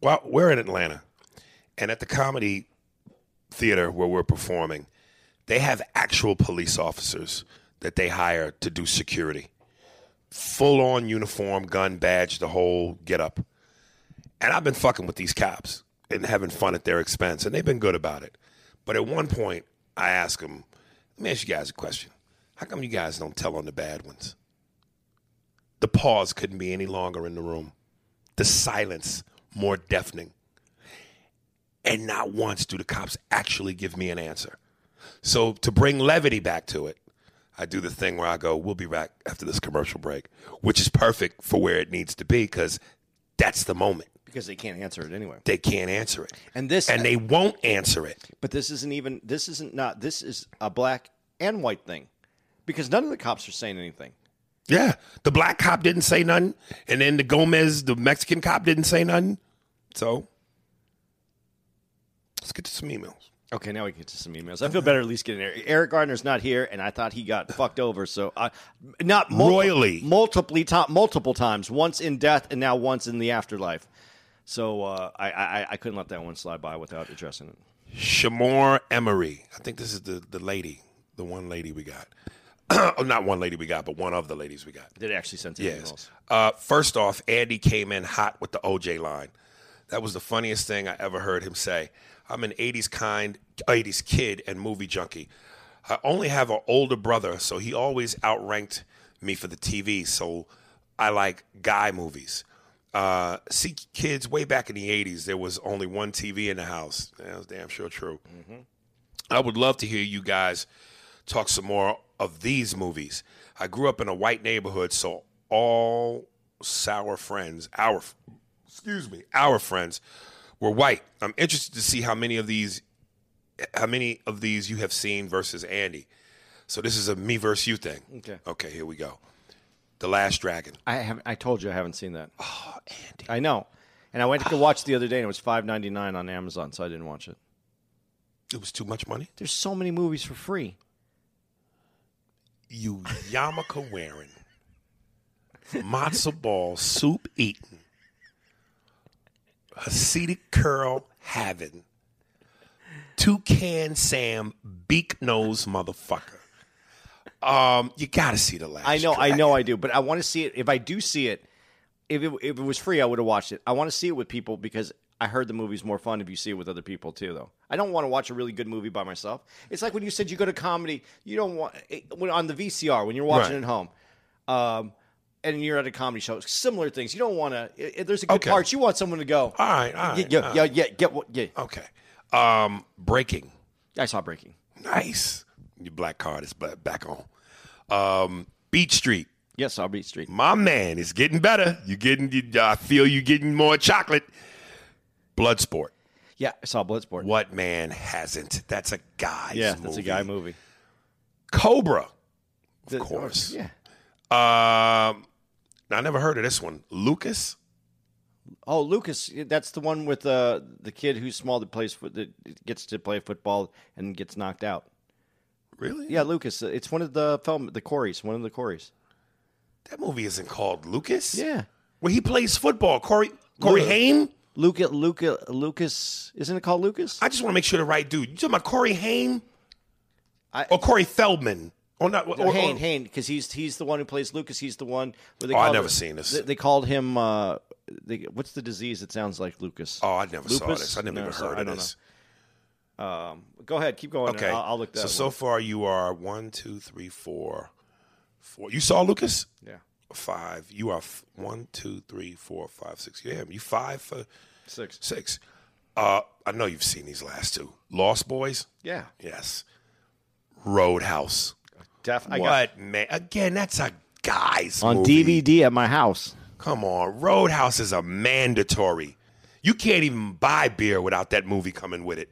Speaker 2: well, we're in Atlanta, and at the comedy theater where we're performing, they have actual police officers that they hire to do security, full on uniform, gun badge, the whole get up. And I've been fucking with these cops and having fun at their expense, and they've been good about it. But at one point, I asked them, let me ask you guys a question. How come you guys don't tell on the bad ones? The pause couldn't be any longer in the room. The silence more deafening. And not once do the cops actually give me an answer. So to bring levity back to it, I do the thing where I go, we'll be back after this commercial break, which is perfect for where it needs to be because that's the moment.
Speaker 3: Because they can't answer it anyway.
Speaker 2: They can't answer it.
Speaker 3: And this
Speaker 2: And they won't answer it.
Speaker 3: But this isn't even this isn't not this is a black and white thing. Because none of the cops are saying anything.
Speaker 2: Yeah. The black cop didn't say nothing. And then the Gomez, the Mexican cop, didn't say nothing. So let's get to some emails.
Speaker 3: Okay, now we get to some emails. I feel better at least getting there. Eric Gardner's not here, and I thought he got fucked over. So, I, not mul-
Speaker 2: Royally.
Speaker 3: multiple to- multiple times. Once in death, and now once in the afterlife. So uh, I, I I couldn't let that one slide by without addressing it.
Speaker 2: Shamor Emery. I think this is the, the lady, the one lady we got. oh, not one lady we got, but one of the ladies we got.
Speaker 3: Did actually send
Speaker 2: Yes. Uh, first off, Andy came in hot with the OJ line. That was the funniest thing I ever heard him say. I'm an 80s kind, 80s kid and movie junkie. I only have an older brother, so he always outranked me for the TV. So I like guy movies. Uh, see, kids, way back in the 80s, there was only one TV in the house. That was damn sure true. I would love to hear you guys talk some more of these movies. I grew up in a white neighborhood, so all sour friends, our excuse me, our friends were white. I'm interested to see how many of these how many of these you have seen versus Andy. So this is a me versus you thing.
Speaker 3: Okay.
Speaker 2: Okay, here we go. The Last Dragon.
Speaker 3: I haven't. I told you I haven't seen that. Oh, Andy. I know, and I went to watch the other day, and it was five ninety nine on Amazon, so I didn't watch it.
Speaker 2: It was too much money.
Speaker 3: There's so many movies for free.
Speaker 2: You yarmulke wearing, matzo ball soup eating, Hasidic curl having, toucan Sam beak nose motherfucker. Um, you gotta see the last.
Speaker 3: I know, I know, I do, but I want to see it. If I do see it, if it, if it was free, I would have watched it. I want to see it with people because I heard the movie's more fun if you see it with other people too. Though I don't want to watch a really good movie by myself. It's like when you said you go to comedy, you don't want it- when on the VCR when you're watching
Speaker 2: Right.
Speaker 3: at home. Um, and you're at a comedy show, similar things. You don't want to. There's a good
Speaker 2: Okay.
Speaker 3: parts. You want someone to go.
Speaker 2: All right, all
Speaker 3: yeah, yeah,
Speaker 2: all
Speaker 3: yeah,
Speaker 2: right.
Speaker 3: yeah, Get what? Yeah,
Speaker 2: Okay. Um, breaking.
Speaker 3: I saw Breaking.
Speaker 2: Nice. Your black card is back on. Um, Beat Street.
Speaker 3: Yes, saw Beat Street.
Speaker 2: My man, it's getting better. You getting? You, I feel you getting more chocolate. Bloodsport.
Speaker 3: Yeah, I saw Bloodsport.
Speaker 2: What man hasn't? That's a guy's
Speaker 3: Yeah,
Speaker 2: movie.
Speaker 3: that's a guy movie.
Speaker 2: Cobra.
Speaker 3: Of
Speaker 2: course.
Speaker 3: Yeah.
Speaker 2: Um, I never heard of this one. Lucas.
Speaker 3: Oh, Lucas, that's the one with uh, the kid who's small that plays foot that gets to play football and gets knocked out.
Speaker 2: Really?
Speaker 3: Yeah, Lucas. uh, It's one of the film the Corys, one of the Corys.
Speaker 2: That movie isn't called Lucas.
Speaker 3: Yeah.
Speaker 2: Where he plays football. Corey Corey Haim.
Speaker 3: Luca Luca Lucas, isn't it called Lucas?
Speaker 2: I just want to make sure the right dude. You talking about Corey Haim
Speaker 3: I-
Speaker 2: or Corey Feldman? Or not? Or, or-
Speaker 3: Hain, Hain, because he's he's the one who plays Lucas. He's the one. Where they
Speaker 2: Oh,
Speaker 3: I've
Speaker 2: never
Speaker 3: it-
Speaker 2: seen this.
Speaker 3: They, they called him. Uh, they, what's the disease that sounds like Lucas?
Speaker 2: Oh, I never saw
Speaker 3: Lupus?
Speaker 2: this. I never
Speaker 3: No,
Speaker 2: even heard
Speaker 3: I
Speaker 2: of this.
Speaker 3: Um, go ahead, keep going.
Speaker 2: Okay,
Speaker 3: I'll, I'll look that.
Speaker 2: So so far you are one, two, three, four, four. You saw Lucas?
Speaker 3: yeah,
Speaker 2: Five. You are f- one, two, three, four, five, six. Yeah, you five for
Speaker 3: six.
Speaker 2: six. Uh, I know you've seen these last two. Lost Boys.
Speaker 3: Yeah,
Speaker 2: Yes. Roadhouse.
Speaker 3: def. I got
Speaker 2: what man? Again, that's a guy's
Speaker 3: on
Speaker 2: movie.
Speaker 3: DVD at my house.
Speaker 2: Come on, Roadhouse is a mandatory. You can't even buy beer without that movie coming with it.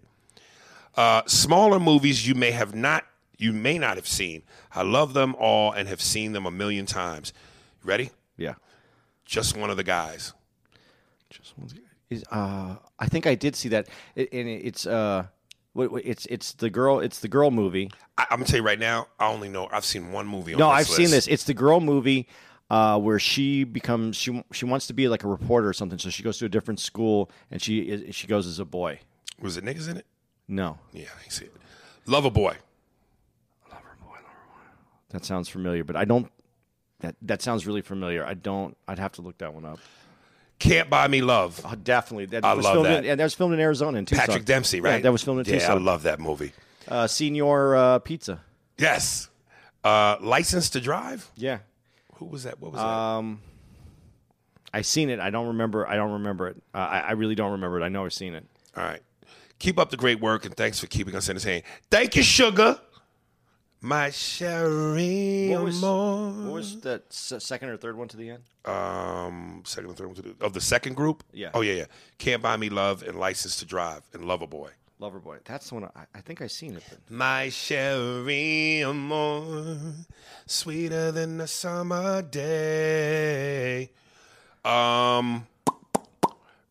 Speaker 2: Uh, smaller movies you may have not, you may not have seen. I love them all and have seen them a million times. Ready?
Speaker 3: Yeah.
Speaker 2: Just one of the guys.
Speaker 3: Is uh, I think I did see that, it, and it's uh, it's it's the girl. It's the girl movie.
Speaker 2: I, I'm gonna tell you right now. I only know I've seen one movie. on
Speaker 3: No, I've seen this. It's the girl movie uh, where she becomes she she wants to be like a reporter or something. So she goes to a different school and she is, she goes as a boy.
Speaker 2: Was it niggas in it?
Speaker 3: No,
Speaker 2: Yeah, I see it. Lover boy. Lover Boy.
Speaker 3: that sounds familiar, but I don't. That that sounds really familiar. I don't. I'd have to look that one up.
Speaker 2: Can't Buy Me Love.
Speaker 3: Oh, definitely. That
Speaker 2: I
Speaker 3: was
Speaker 2: love
Speaker 3: filmed
Speaker 2: that.
Speaker 3: In, and that was filmed in Arizona in Tucson.
Speaker 2: Patrick Dempsey, right?
Speaker 3: Yeah, that was filmed in
Speaker 2: Yeah,
Speaker 3: Tucson.
Speaker 2: I love that movie.
Speaker 3: uh, Senior uh, Pizza.
Speaker 2: Yes. Uh, License to Drive.
Speaker 3: Yeah.
Speaker 2: Who was that? What was that?
Speaker 3: Um, I seen it. I don't remember. I don't remember it. Uh, I, I really don't remember it. I know I've seen it.
Speaker 2: All right. Keep up the great work and thanks for keeping us entertained. Thank you, Sugar. My Cherie
Speaker 3: What was,
Speaker 2: Amour.
Speaker 3: what was that second or third one to the end?
Speaker 2: um second and third one to the, of the second group?
Speaker 3: Yeah.
Speaker 2: Oh yeah, yeah. Can't buy me love and license to drive and Lover
Speaker 3: Boy. Lover Boy. That's the one. I, I think I seen it. But
Speaker 2: My Cherie Amour, sweeter than a summer day. Um,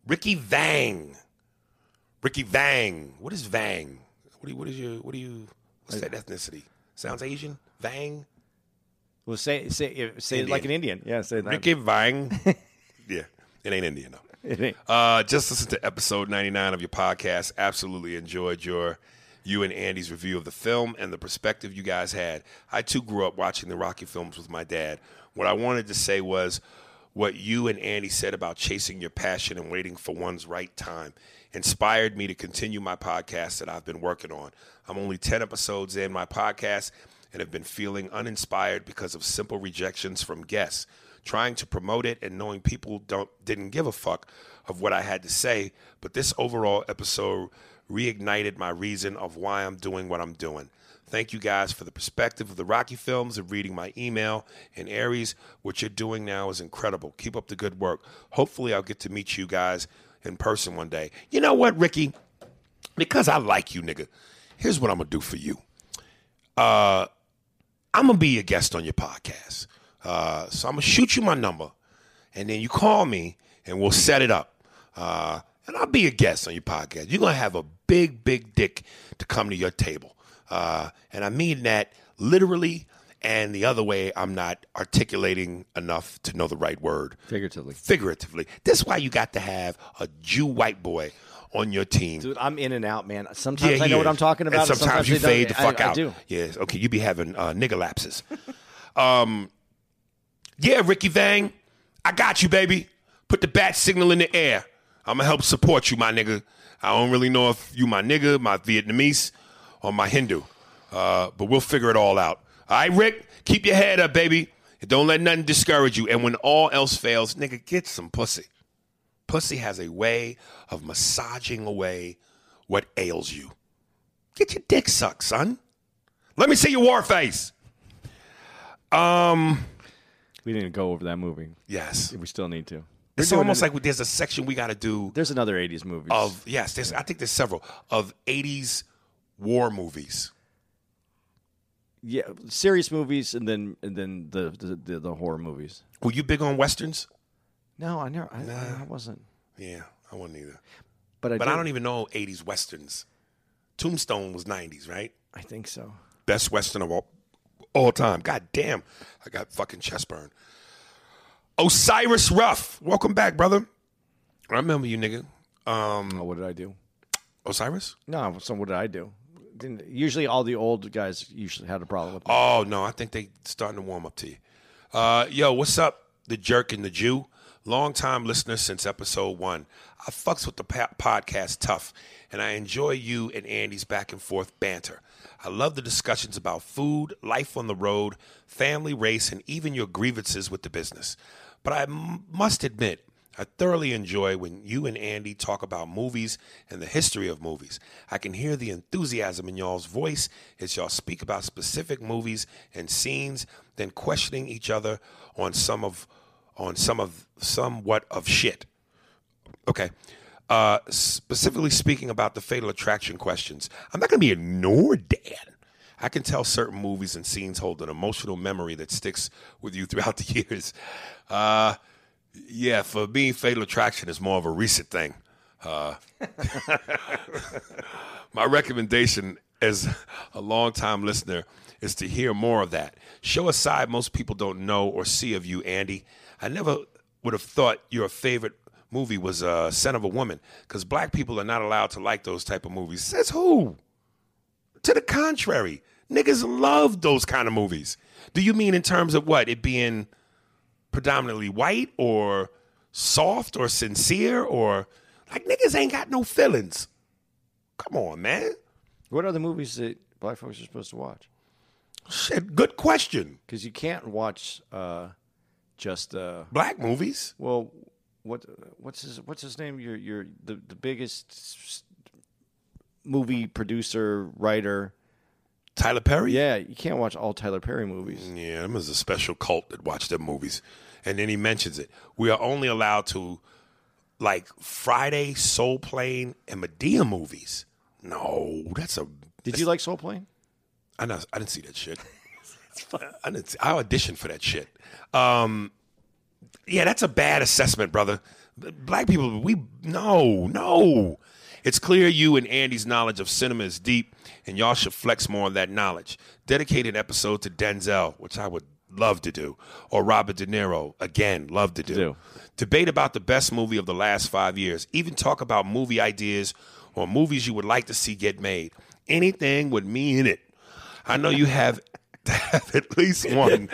Speaker 2: Ricky Vang. Ricky Vang. What is Vang? What What do you, what is your what do you what's that ethnicity? Sounds Asian? Vang?
Speaker 3: Well, say say say it
Speaker 2: Indian.
Speaker 3: like an Indian. Yeah, say that.
Speaker 2: Ricky Vang. yeah. It ain't Indian though.
Speaker 3: It ain't.
Speaker 2: Uh, just listen to episode 99 of your podcast. Absolutely enjoyed your you and Andy's review of the film and the perspective you guys had. I too grew up watching the Rocky films with my dad. What I wanted to say was what you and Andy said about chasing your passion and waiting for one's right time inspired me to continue my podcast that I've been working on. I'm only 10 episodes in my podcast and have been feeling uninspired because of simple rejections from guests trying to promote it and knowing people don't didn't give a fuck of what I had to say, but this overall episode reignited my reason of why I'm doing what I'm doing. Thank you guys for the perspective of the Rocky films and reading my email. And Aries, what you're doing now is incredible. Keep up the good work. Hopefully, I'll get to meet you guys in person one day. You know what, Ricky? Because I like you, nigga. Here's what I'm gonna do for you. Uh, I'm gonna be a guest on your podcast. Uh, so I'm gonna shoot you my number, and then you call me, and we'll set it up. Uh, and I'll be a guest on your podcast. You're gonna have a big, big dick to come to your table, uh, and I mean that literally. And the other way, I'm not articulating enough to know the right word.
Speaker 3: Figuratively.
Speaker 2: Figuratively. That's why you got to have a Jew white boy on your team.
Speaker 3: Dude, I'm in and out, man. Sometimes I
Speaker 2: he
Speaker 3: know what I'm talking about. and
Speaker 2: sometimes, you fade the fuck
Speaker 3: I
Speaker 2: out.
Speaker 3: do.
Speaker 2: Yes. Okay. You be having uh, nigga lapses. um, yeah, Ricky Vang, I got you, baby. Put the bat signal in the air. I'm gonna help support you, my nigga. I don't really know if you my nigga, my Vietnamese, or my Hindu, uh, but we'll figure it all out. All right, Rick. Keep your head up, baby. Don't let nothing discourage you. And when all else fails, nigga, get some pussy. Pussy has a way of massaging away what ails you. Get your dick sucked, son. Let me see your war face. Um,
Speaker 3: We didn't go over that movie.
Speaker 2: yes.
Speaker 3: We still need to.
Speaker 2: It's almost like there's a section we got to do
Speaker 3: There's another '80s movie.
Speaker 2: of yes. There's I think there's several of '80s war movies.
Speaker 3: Yeah, serious movies, and then and then the the, the, the horror movies.
Speaker 2: Were you big on westerns?
Speaker 3: No, I never. I, I wasn't.
Speaker 2: Yeah, I wasn't either.
Speaker 3: But I.
Speaker 2: But I don't even know '80s westerns. Tombstone was '90s, right?
Speaker 3: I think so.
Speaker 2: Best western of all all time. God damn, I got fucking chest burn. Osiris Ruff, welcome back, brother. I remember you, nigga. Um,
Speaker 3: Oh, what did I do?
Speaker 2: Osiris?
Speaker 3: No. So what did I do? Usually, all the old guys usually had a problem with. me.
Speaker 2: Oh no, I think they starting to warm up to you. Uh, yo, what's up, the jerk and the Jew? Long time listener since episode one. I fucks with the podcast tough, and I enjoy you and Andy's back and forth banter. I love the discussions about food, life on the road, family, race, and even your grievances with the business. But I m- must admit, I thoroughly enjoy when you and Andy talk about movies and the history of movies. I can hear the enthusiasm in y'all's voice as y'all speak about specific movies and scenes, then questioning each other on some of on some of somewhat of shit. Okay. Uh, specifically speaking about the fatal attraction questions, I'm not going to be ignored, Dan. I can tell certain movies and scenes hold an emotional memory that sticks with you throughout the years. Uh, yeah, for me, Fatal Attraction is more of a recent thing. Uh, my recommendation as a longtime listener is to hear more of that. Show a side most people don't know or see of you, Andy. I never would have thought your favorite movie was uh, Scent of a Woman because black people are not allowed to like those type of movies. Says who? To the contrary, niggas love those kind of movies. Do you mean in terms of what? It being predominantly white or soft or sincere or like niggas ain't got no feelings. Come on, man.
Speaker 3: What are the movies that black folks are supposed to watch?
Speaker 2: Shit, good question.
Speaker 3: Because you can't watch uh, just uh,
Speaker 2: Black movies.
Speaker 3: well, what what's his what's his name? You're you're the the biggest movie producer writer.
Speaker 2: Tyler Perry?
Speaker 3: Yeah, you can't watch all Tyler Perry movies.
Speaker 2: Yeah, them is a special cult that watch them movies. And then he mentions it. We are only allowed to like Friday, Soul Plane, and Madea movies. No, that's a
Speaker 3: Did you like Soul Plane?
Speaker 2: I know I didn't see that shit. I didn't. See, I auditioned for that shit. Um, yeah, that's a bad assessment, brother. Black people, we no, no. It's clear you and Andy's knowledge of cinema is deep, and y'all should flex more on that knowledge. Dedicate an episode to Denzel, which I would love to do, or Robert De Niro, again, love to do.
Speaker 3: Do.
Speaker 2: Debate about the best movie of the last five years. Even talk about movie ideas or movies you would like to see get made. Anything with me in it. I know you have to have at least one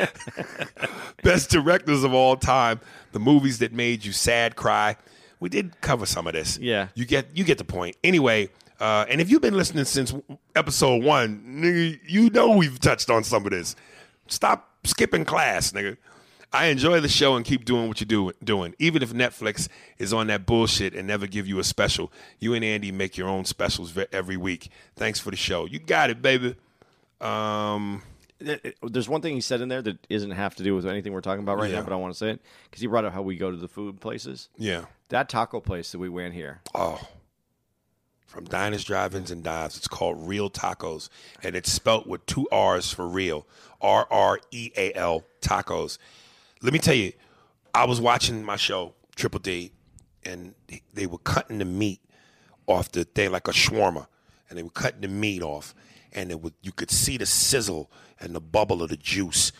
Speaker 2: best directors of all time. The movies that made you sad, cry. We did cover some of this.
Speaker 3: Yeah.
Speaker 2: you get you get the point. Anyway, uh, and if you've been listening since episode one, nigga, you know we've touched on some of this. Stop skipping class, nigga. I enjoy the show and keep doing what you do doing. Even if Netflix is on that bullshit and never give you a special, you and Andy make your own specials every week. Thanks for the show. You got it, baby. Um,
Speaker 3: There's one thing he said in there that isn't have to do with anything we're talking about right
Speaker 2: Yeah.
Speaker 3: now, but I want to say it because he brought up how we go to the food places.
Speaker 2: yeah.
Speaker 3: That taco place that we went here,
Speaker 2: Oh, from diners, drive-ins, and dives. It's called Real Tacos, and it's spelt with two R's for real. R R E A L Tacos. Let me tell you, I was watching my show Triple D, and they were cutting the meat off the thing like a shawarma, and they were cutting the meat off, and it would you could see the sizzle and the bubble of the juice.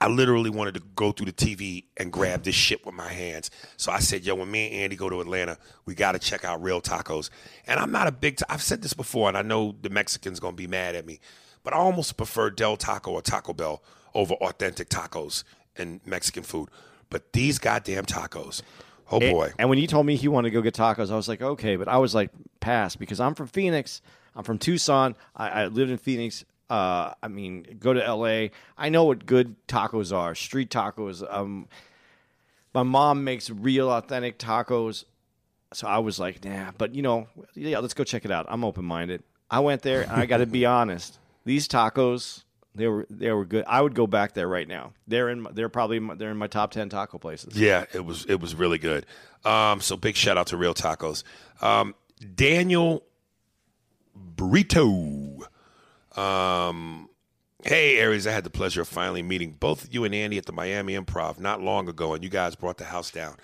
Speaker 2: I literally wanted to go through the TV and grab this shit with my hands. So I said, "Yo, when me and Andy go to Atlanta, we got to check out Real Tacos." And I'm not a big. i I've said this before, and I know the Mexicans gonna be mad at me, but I almost prefer Del Taco or Taco Bell over authentic tacos and Mexican food. But these goddamn tacos, oh boy,
Speaker 3: And when you told me he wanted to go get tacos, I was like, okay, but I was like, pass because I'm from Phoenix. I'm from Tucson. I, I lived in Phoenix. Uh, I mean, go to LA. I know what good tacos are. Street tacos. Um, my mom makes real authentic tacos. So I was like, nah, but you know, yeah, let's go check it out. I'm open minded. I went there and I got to be honest. These tacos, they were they were good. I would go back there right now. They're in they're probably they're in my top 10 taco places.
Speaker 2: Yeah, it was it was really good. Um, so big shout out to Real Tacos. Um, Daniel Burrito. Um, hey Aries, I had the pleasure of finally meeting both you and Andy at the Miami Improv not long ago, and you guys brought the house down.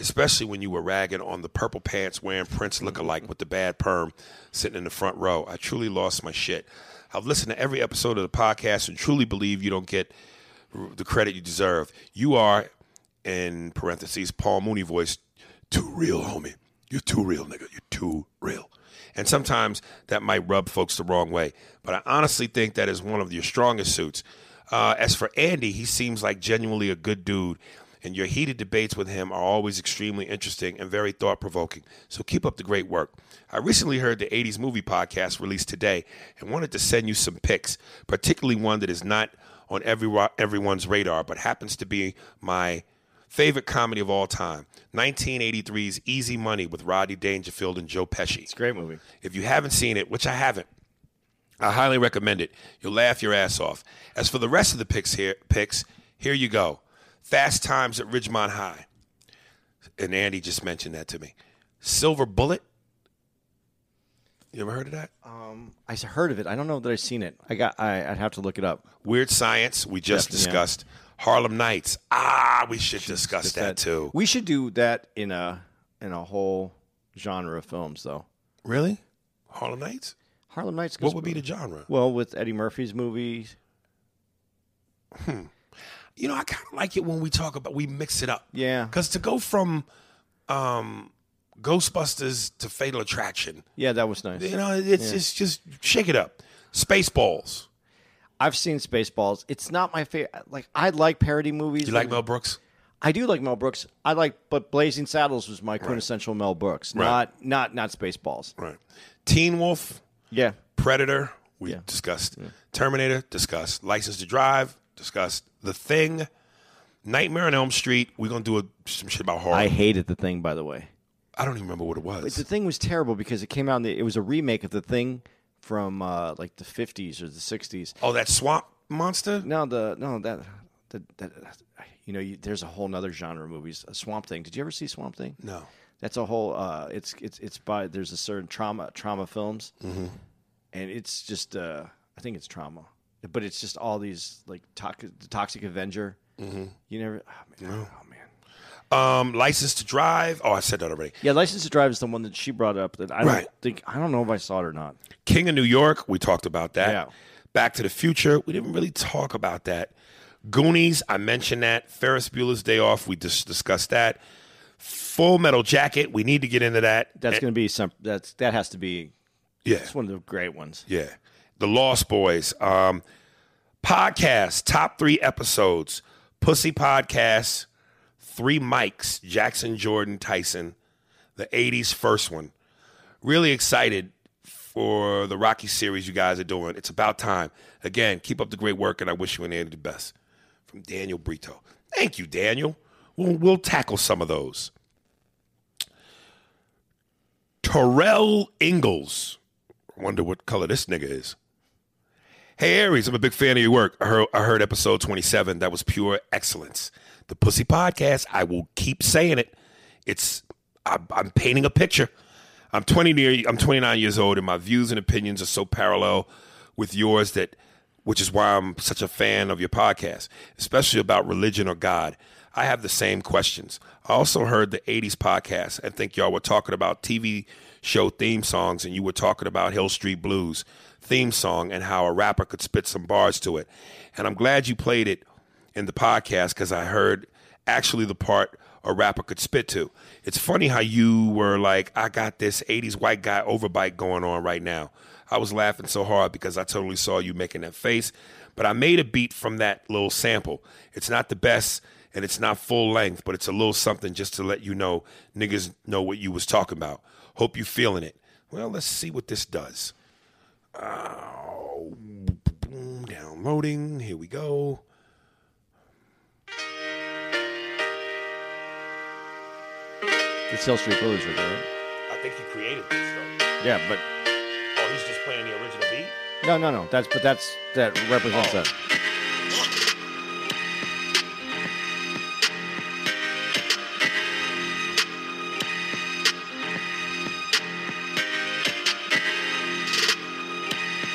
Speaker 2: Especially when you were ragging on the purple pants wearing Prince lookalike with the bad perm sitting in the front row. I truly lost my shit. I've listened to every episode of the podcast and truly believe you don't get the credit you deserve. You are, in parentheses, Paul Mooney voice, too real, homie. You're too real, nigga. You're too real. And sometimes that might rub folks the wrong way. But I honestly think that is one of your strongest suits. Uh, as for Andy, he seems like genuinely a good dude. And your heated debates with him are always extremely interesting and very thought provoking. So keep up the great work. I recently heard the 80s movie podcast released today and wanted to send you some picks, particularly one that is not on every, everyone's radar, but happens to be my favorite comedy of all time 1983's Easy Money with Rodney Dangerfield and Joe Pesci.
Speaker 3: It's a great movie.
Speaker 2: If you haven't seen it, which I haven't, I highly recommend it. You'll laugh your ass off. As for the rest of the picks here, picks, here you go. Fast Times at Ridgemont High. And Andy just mentioned that to me. Silver Bullet. You ever heard of that?
Speaker 3: Um, I heard of it. I don't know that I've seen it. I got. I, I'd have to look it up.
Speaker 2: Weird Science. We just
Speaker 3: Definitely, yeah.
Speaker 2: Harlem Nights. Ah, we should discuss
Speaker 3: Just
Speaker 2: that, too.
Speaker 3: We should do that in a in a whole genre of films, though.
Speaker 2: Really? Harlem Nights?
Speaker 3: Harlem Nights.
Speaker 2: What would be the genre?
Speaker 3: well with Eddie Murphy's movies?
Speaker 2: You know, I kind of like it when we talk about we mix it up.
Speaker 3: Yeah.
Speaker 2: Because to go from um, Ghostbusters to Fatal Attraction,
Speaker 3: Yeah, that was nice.
Speaker 2: you know, it's it's just shake it up. Spaceballs.
Speaker 3: I've seen Spaceballs. It's not my favorite. Like I like parody movies.
Speaker 2: You like Mel Brooks?
Speaker 3: I do like Mel Brooks. I like, but Blazing Saddles was my quintessential Mel Brooks.
Speaker 2: Right.
Speaker 3: Not not not Spaceballs.
Speaker 2: Right. Teen Wolf,
Speaker 3: Yeah.
Speaker 2: Predator, we
Speaker 3: Yeah.
Speaker 2: discussed. Terminator, discussed. License to Drive, discussed. The Thing, Nightmare on Elm Street. We're gonna do a, some shit about horror.
Speaker 3: I
Speaker 2: I,
Speaker 3: hated the thing. By the way, I
Speaker 2: don't even remember what it was.
Speaker 3: the thing was terrible because it came out. In the, it was a remake of the thing from uh, like the fifties or the sixties.
Speaker 2: oh, that swamp monster.
Speaker 3: No, the no that that, that you know you, there's a whole nother genre of movies. A Swamp Thing. Did you ever see Swamp Thing?
Speaker 2: No.
Speaker 3: That's a whole. Uh, it's it's it's by there's a certain Troma Troma films,
Speaker 2: Mm-hmm.
Speaker 3: and it's just uh, I think it's Troma, but it's just all these like toxic, the Toxic Avenger. Mm-hmm. You never. Oh man. Oh, man.
Speaker 2: Um, License to Drive. Oh, I said that already.
Speaker 3: Yeah, License to Drive is the one that she brought up that I don't
Speaker 2: Right.
Speaker 3: think I don't know if I saw it or not.
Speaker 2: King of New York. We talked about that.
Speaker 3: Yeah.
Speaker 2: Back to the Future. We didn't really talk about that. Goonies. I mentioned that. Ferris Bueller's Day Off. We just discussed that. Full Metal Jacket. We need to get into that.
Speaker 3: That's going to be some. That's that has to be.
Speaker 2: yeah.
Speaker 3: It's one of the great ones.
Speaker 2: Yeah. The Lost Boys. Um, podcast, top three episodes. Pussy Podcast, Three Mics, Jackson Jordan Tyson, the 80s first one. Really excited for the Rocky series you guys are doing. It's about time. Again, keep up the great work, and I wish you and Andy the best. From Daniel Brito. Thank you, Daniel. We'll, we'll tackle some of those. Terrell Ingalls. I wonder what color this nigga is. Hey Aries, I'm a big fan of your work. I heard, I heard episode 27. That was pure excellence. The Pussy Podcast. I will keep saying it. It's I'm, I'm painting a picture. I'm 20 near. I'm 29 years old, and my views and opinions are so parallel with yours that, which is why I'm such a fan of your podcast, especially about religion or God. I have the same questions. I also heard the 80s podcast and think y'all were talking about TV show theme songs, and you were talking about Hill Street Blues theme song and how a rapper could spit some bars to it. And I'm glad you played it in the podcast because I heard actually the part a rapper could spit to. It's funny how you were like, I got this 80s white guy overbite going on right now. I was laughing so hard because I totally saw you making that face. But I made a beat from that little sample. It's not the best and it's not full length, but it's a little something just to let you know niggas know what you was talking about. Hope you feeling it. Well, let's see what this does. Oh, downloading. Here we go.
Speaker 3: It's Hill Street Blues, right? there.
Speaker 2: I think he created this though.
Speaker 3: Yeah, but
Speaker 2: Oh, he's just playing the original beat.
Speaker 3: no, no, no. That's but that's that represents
Speaker 2: Oh.
Speaker 3: that.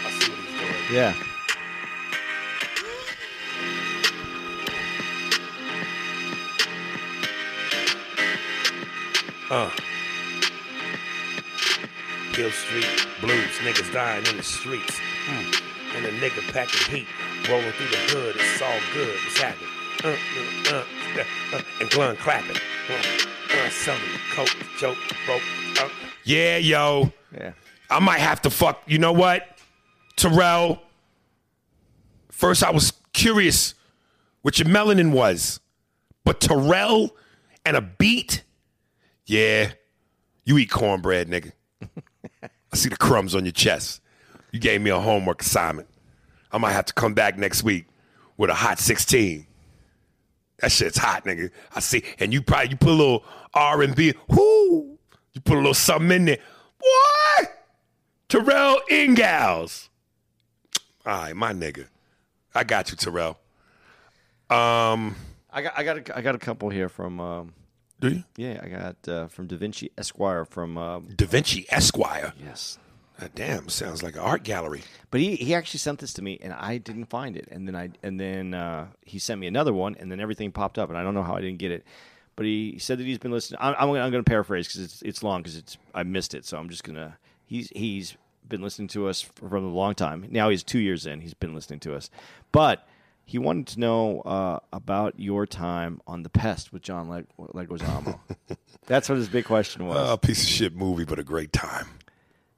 Speaker 2: I see what he's doing.
Speaker 3: Yeah.
Speaker 2: Uh. Hill Street blues, niggas dying in the streets. Mm. And a nigga packing heat, rolling through the hood. It's all good. It's happening. Uh, uh, uh, uh, and Glenn clapping. Uh, uh, selling coke, joke, broke. Uh. Yeah, yo.
Speaker 3: Yeah.
Speaker 2: I might have to fuck. You know what, Terrell? First, I was curious what your melanin was, but Terrell and a beat, yeah, you eat cornbread, nigga. I see the crumbs on your chest. You gave me a homework assignment. I might have to come back next week with a hot sixteen. That shit's hot, nigga. I see, and you probably you put a little R and B. Whoo! You put a little something in there. What? Terrell Ingalls. All right, my nigga. I got you, Terrell. Um,
Speaker 3: I got I got a, I got a couple here from um,
Speaker 2: do you?
Speaker 3: yeah I got uh, from Da Vinci Esquire from um,
Speaker 2: Da Vinci Esquire.
Speaker 3: yes
Speaker 2: Ah, damn, sounds like an art gallery.
Speaker 3: But he, he actually sent this to me, and I didn't find it. And then I and then uh, he sent me another one, and then everything popped up, and I don't know how I didn't get it. But he said that he's been listening. I'm, I'm, going to paraphrase because it's it's long because it's I missed it, so I'm just gonna. He's he's been listening to us for, from a long time. Now he's two years in. He's been listening to us, but he wanted to know uh, about your time on the Pest with John Leg- Leguizamo. That's what his big question was.
Speaker 2: A piece of shit movie, but a great time.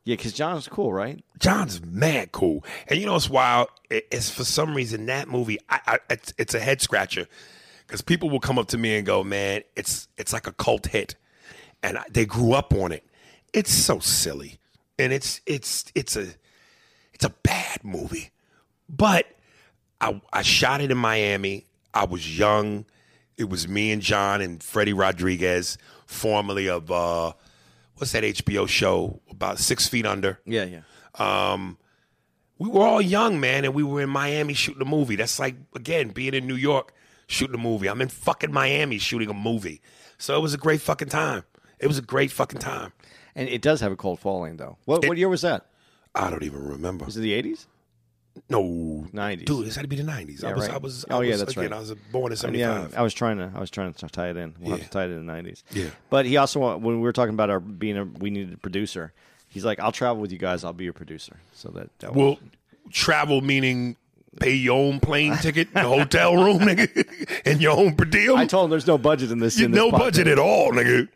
Speaker 3: yeah, because John's cool, right?
Speaker 2: John's mad cool, and you know it's wild? It's for some reason that movie. I, I it's, it's a head scratcher because people will come up to me and go, "Man, it's it's like a cult hit," and I, they grew up on it. It's so silly, and it's it's it's a it's a bad movie, but I I shot it in Miami. I was young. It was me and John and Freddy Rodriguez, formerly of uh, what's that HBO show about Six Feet Under
Speaker 3: Yeah, yeah.
Speaker 2: we were all young, man, and we were in Miami shooting a movie. That's like again being in New York shooting a movie. I'm in fucking Miami shooting a movie. So it was a great fucking time. It was a great fucking time.
Speaker 3: And it does have a cold following, though. What
Speaker 2: It-
Speaker 3: what year was that?
Speaker 2: I don't even remember.
Speaker 3: Was it the 80s?
Speaker 2: No,
Speaker 3: 90s.
Speaker 2: Dude, this had to be the nineties. I was,
Speaker 3: right.
Speaker 2: I was.
Speaker 3: Oh,
Speaker 2: I
Speaker 3: yeah,
Speaker 2: was,
Speaker 3: that's
Speaker 2: again,
Speaker 3: right.
Speaker 2: I was born in
Speaker 3: I mean, yeah, I was trying to I was trying to tie it in. We'll have to tie it in the nineties.
Speaker 2: Yeah.
Speaker 3: But he also when we were talking about our being a we needed a producer, he's like, I'll travel with you guys. I'll be your producer. So that, that
Speaker 2: Well, travel meaning pay your own plane ticket, the hotel room, nigga, and your own per diem.
Speaker 3: I told him there's no budget in this.
Speaker 2: you
Speaker 3: in this
Speaker 2: no
Speaker 3: podcast.
Speaker 2: budget at all, nigga.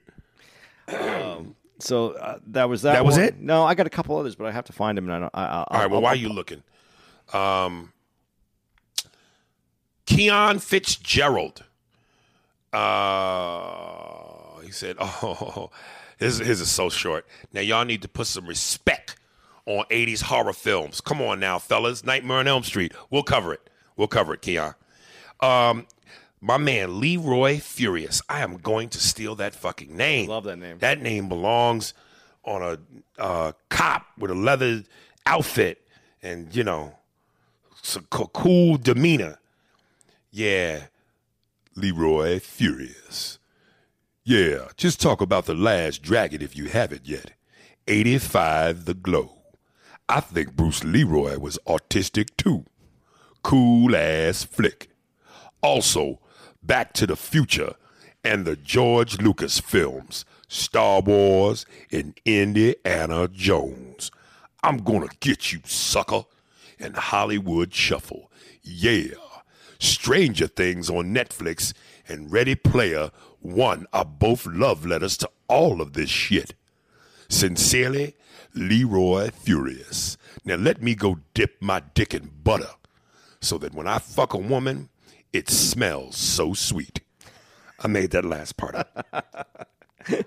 Speaker 3: So uh, that was that.
Speaker 2: That was it?
Speaker 3: No, I got a couple others, but I have to find them. And I don't. I, I,
Speaker 2: All right. Well, why are you looking? Um, Keon Fitzgerald. Uh, he said, "Oh, his his is so short. Now y'all need to put some respect on '80s horror films. Come on now, fellas. Nightmare on Elm Street. We'll cover it. We'll cover it, Keon. Um, my man Leroy Furious. I am going to steal that fucking name.
Speaker 3: Love that name.
Speaker 2: That name belongs on a uh, cop with a leather outfit and you know cool demeanor. Yeah, Leroy Furious. Yeah, just talk about the last dragon if you haven't yet. 85 The Glow. I think Bruce Leroy was autistic too. Cool ass flick. Also, Back to the Future and the George Lucas films, Star Wars and Indiana Jones. I'm gonna get you, sucker. And Hollywood Shuffle. Yeah. Stranger Things on Netflix and Ready Player One are both love letters to all of this shit. Sincerely, Leroy Furious. Now let me go dip my dick in butter so that when I fuck a woman, it smells so sweet. I made that last part up.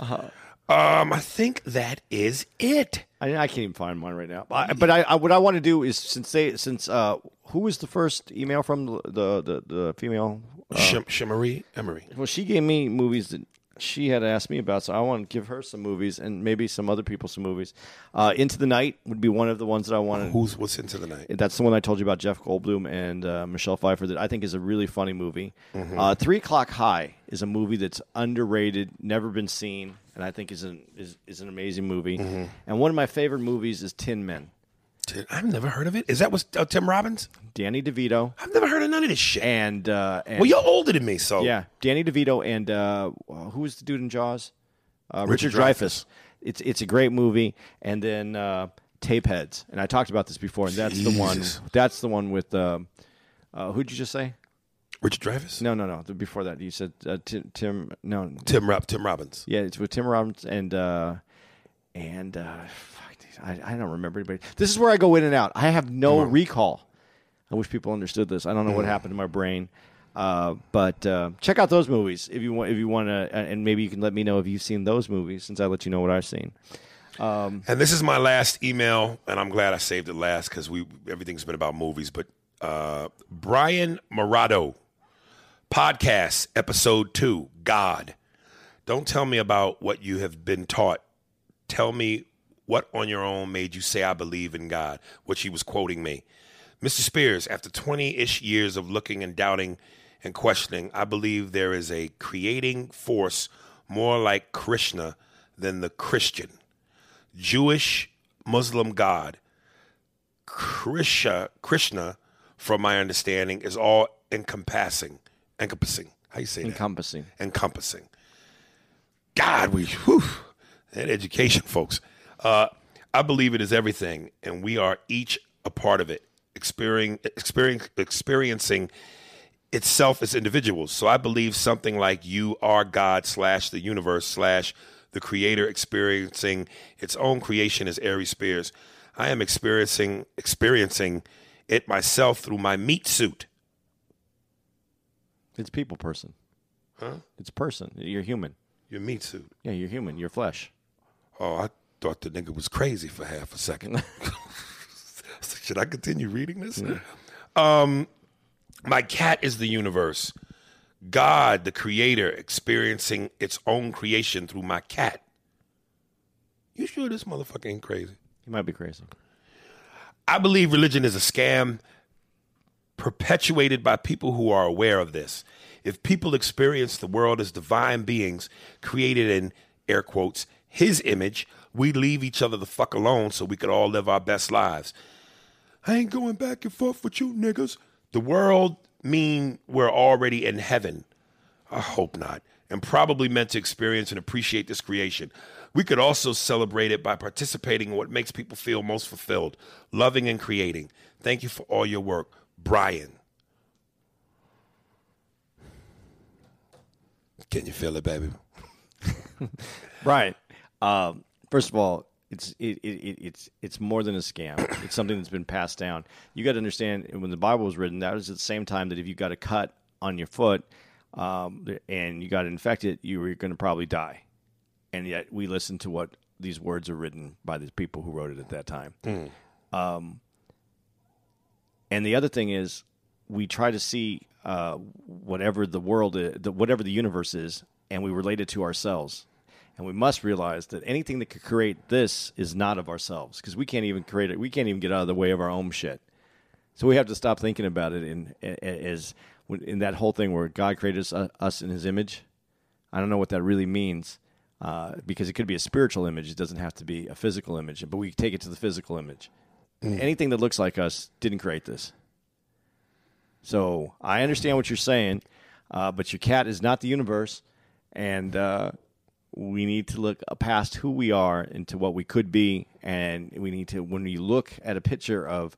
Speaker 2: Uh-huh. Um, I think that is it.
Speaker 3: I, I can't even find mine right now. But I, but I, I what I want to do is since they since uh who was the first email from the the the, the female? Uh,
Speaker 2: Shim- Shimmery Emery.
Speaker 3: well, she gave me movies that she had asked me about, so I want to give her some movies and maybe some other people some movies. Uh, Into the Night would be one of the ones that I wanted.
Speaker 2: Who's what's into the night?
Speaker 3: That's the one I told you about Jeff Goldblum and uh, Michelle Pfeiffer that I think is a really funny movie.
Speaker 2: Mm-hmm.
Speaker 3: Uh, Three O'clock High is a movie that's underrated, never been seen, and I think is an is, is an amazing movie.
Speaker 2: Mm-hmm.
Speaker 3: And one of my favorite movies is Tin Men.
Speaker 2: I've never heard of it. Is that what uh, Tim Robbins?
Speaker 3: Danny DeVito
Speaker 2: I've never heard of none of this shit.
Speaker 3: and, uh, and
Speaker 2: well, you're older than me, so
Speaker 3: yeah, Danny DeVito and uh, who was the dude in Jaws? Uh,
Speaker 2: Richard
Speaker 3: Richard,
Speaker 2: Dreyfuss.
Speaker 3: Dreyfuss. It's it's a great movie, and then uh, Tapeheads, and I talked about this before, and that's the one.
Speaker 2: Jesus.
Speaker 3: That's the one with uh, uh, who'd you just say?
Speaker 2: Richard Dreyfuss,
Speaker 3: No, no, no. the- Before that, you said uh, Tim, Tim. No,
Speaker 2: Tim Rob, Tim Robbins.
Speaker 3: yeah, it's with Tim Robbins and uh, and uh, I, I don't remember anybody. This is where I go in and out. I have no recall. I wish people understood this. I don't know what happened to my brain. Uh, but uh, check out those movies if you want. If you want to, and maybe you can let me know if you've seen those movies, since I let you know what I've seen.
Speaker 2: And this is my last email, and I'm glad I saved it last because we everything's been about movies. But uh, Brian Morado, podcast episode two, God. Don't tell me about what you have been taught. Tell me what on your own made you say I believe in God. What she was quoting me. Mr. Spears, after 20 ish years of looking and doubting and questioning, I believe there is a creating force more like Krishna than the Christian. Jewish Muslim God. Krishna, Krishna, from my understanding, is all encompassing. Encompassing. How you say that?
Speaker 3: Encompassing.
Speaker 2: encompassing. God, we whew, that education, folks. Uh, I believe it is everything, and we are each a part of it, experiencing, itself as individuals. So I believe something like you are God slash the universe slash the creator experiencing its own creation as Aries Spears. I am experiencing experiencing it myself through my meat suit.
Speaker 3: It's people person. Huh? It's person. You're human.
Speaker 2: Your meat suit.
Speaker 3: Yeah, you're human. You're flesh.
Speaker 2: Oh, I thought the nigga was crazy for half a second. Should I continue reading this? Um, my cat is the universe. God, the creator, experiencing its own creation through my cat. You sure this motherfucker ain't crazy?
Speaker 3: He might be crazy.
Speaker 2: I believe religion is a scam perpetuated by people who are aware of this. If people experience the world as divine beings created in air quotes his image, we leave each other the fuck alone so we could all live our best lives. I ain't going back and forth with you niggas. The world mean we're already in heaven. I hope not. And probably meant to experience and appreciate this creation. We could also celebrate it by participating in what makes people feel most fulfilled, loving and creating. Thank you for all your work. Brian. Can you feel it, baby?
Speaker 3: Brian, um, first of all, it's it, it, it, it's it's more than a scam. It's something that's been passed down. You got to understand when the Bible was written, that was at the same time that if you got a cut on your foot um, and you got infected, you were going to probably die. And yet we listen to what these words are written by the people who wrote it at that time. Um, and the other thing is, we try to see uh, whatever the world, is, the, whatever the universe is, and we relate it to ourselves. And we must realize that anything that could create this is not of ourselves because we can't even create it. We can't even get out of the way of our own shit. So we have to stop thinking about it in as in that whole thing where God created us, uh, us in His image. I don't know what that really means uh, because it could be a spiritual image. It doesn't have to be a physical image, but we take it to the physical image. Anything that looks like us didn't create this. So I understand what you're saying, uh, but your cat is not the universe, and uh, we need to look past who we are into what we could be, and we need to when we look at a picture of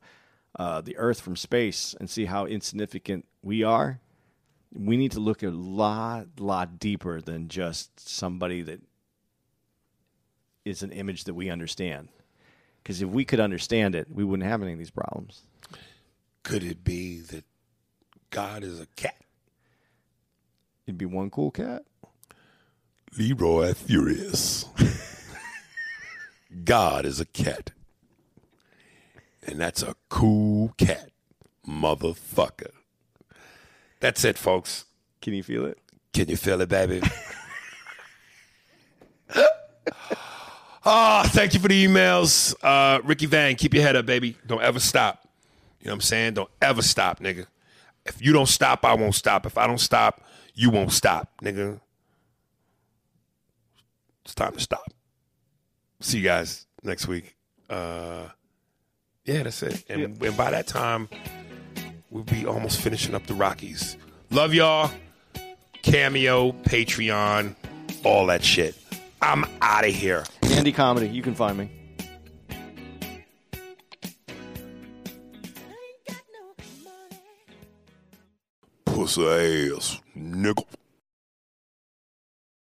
Speaker 3: uh, the Earth from space and see how insignificant we are. We need to look a lot, lot deeper than just somebody that is an image that we understand. Because if we could understand it, we wouldn't have any of these problems.
Speaker 2: Could it be that God is a cat?
Speaker 3: It'd be one cool cat.
Speaker 2: Leroy Furious. God is a cat. And that's a cool cat, motherfucker. That's it, folks.
Speaker 3: Can you feel it?
Speaker 2: Can you feel it, baby? Ah, thank you for the emails. Uh, Ricky Van, keep your head up, baby. Don't ever stop. You know what I'm saying? Don't ever stop, nigga. If you don't stop, I won't stop. If I don't stop, you won't stop, nigga. It's time to stop. See you guys next week. Uh, yeah, that's it. And, and by that time, we'll be almost finishing up the Rockies. Love y'all. Cameo, Patreon, all that shit. I'm out of here.
Speaker 3: Andy Comedy. You can find me.
Speaker 2: Pussy ass nigga.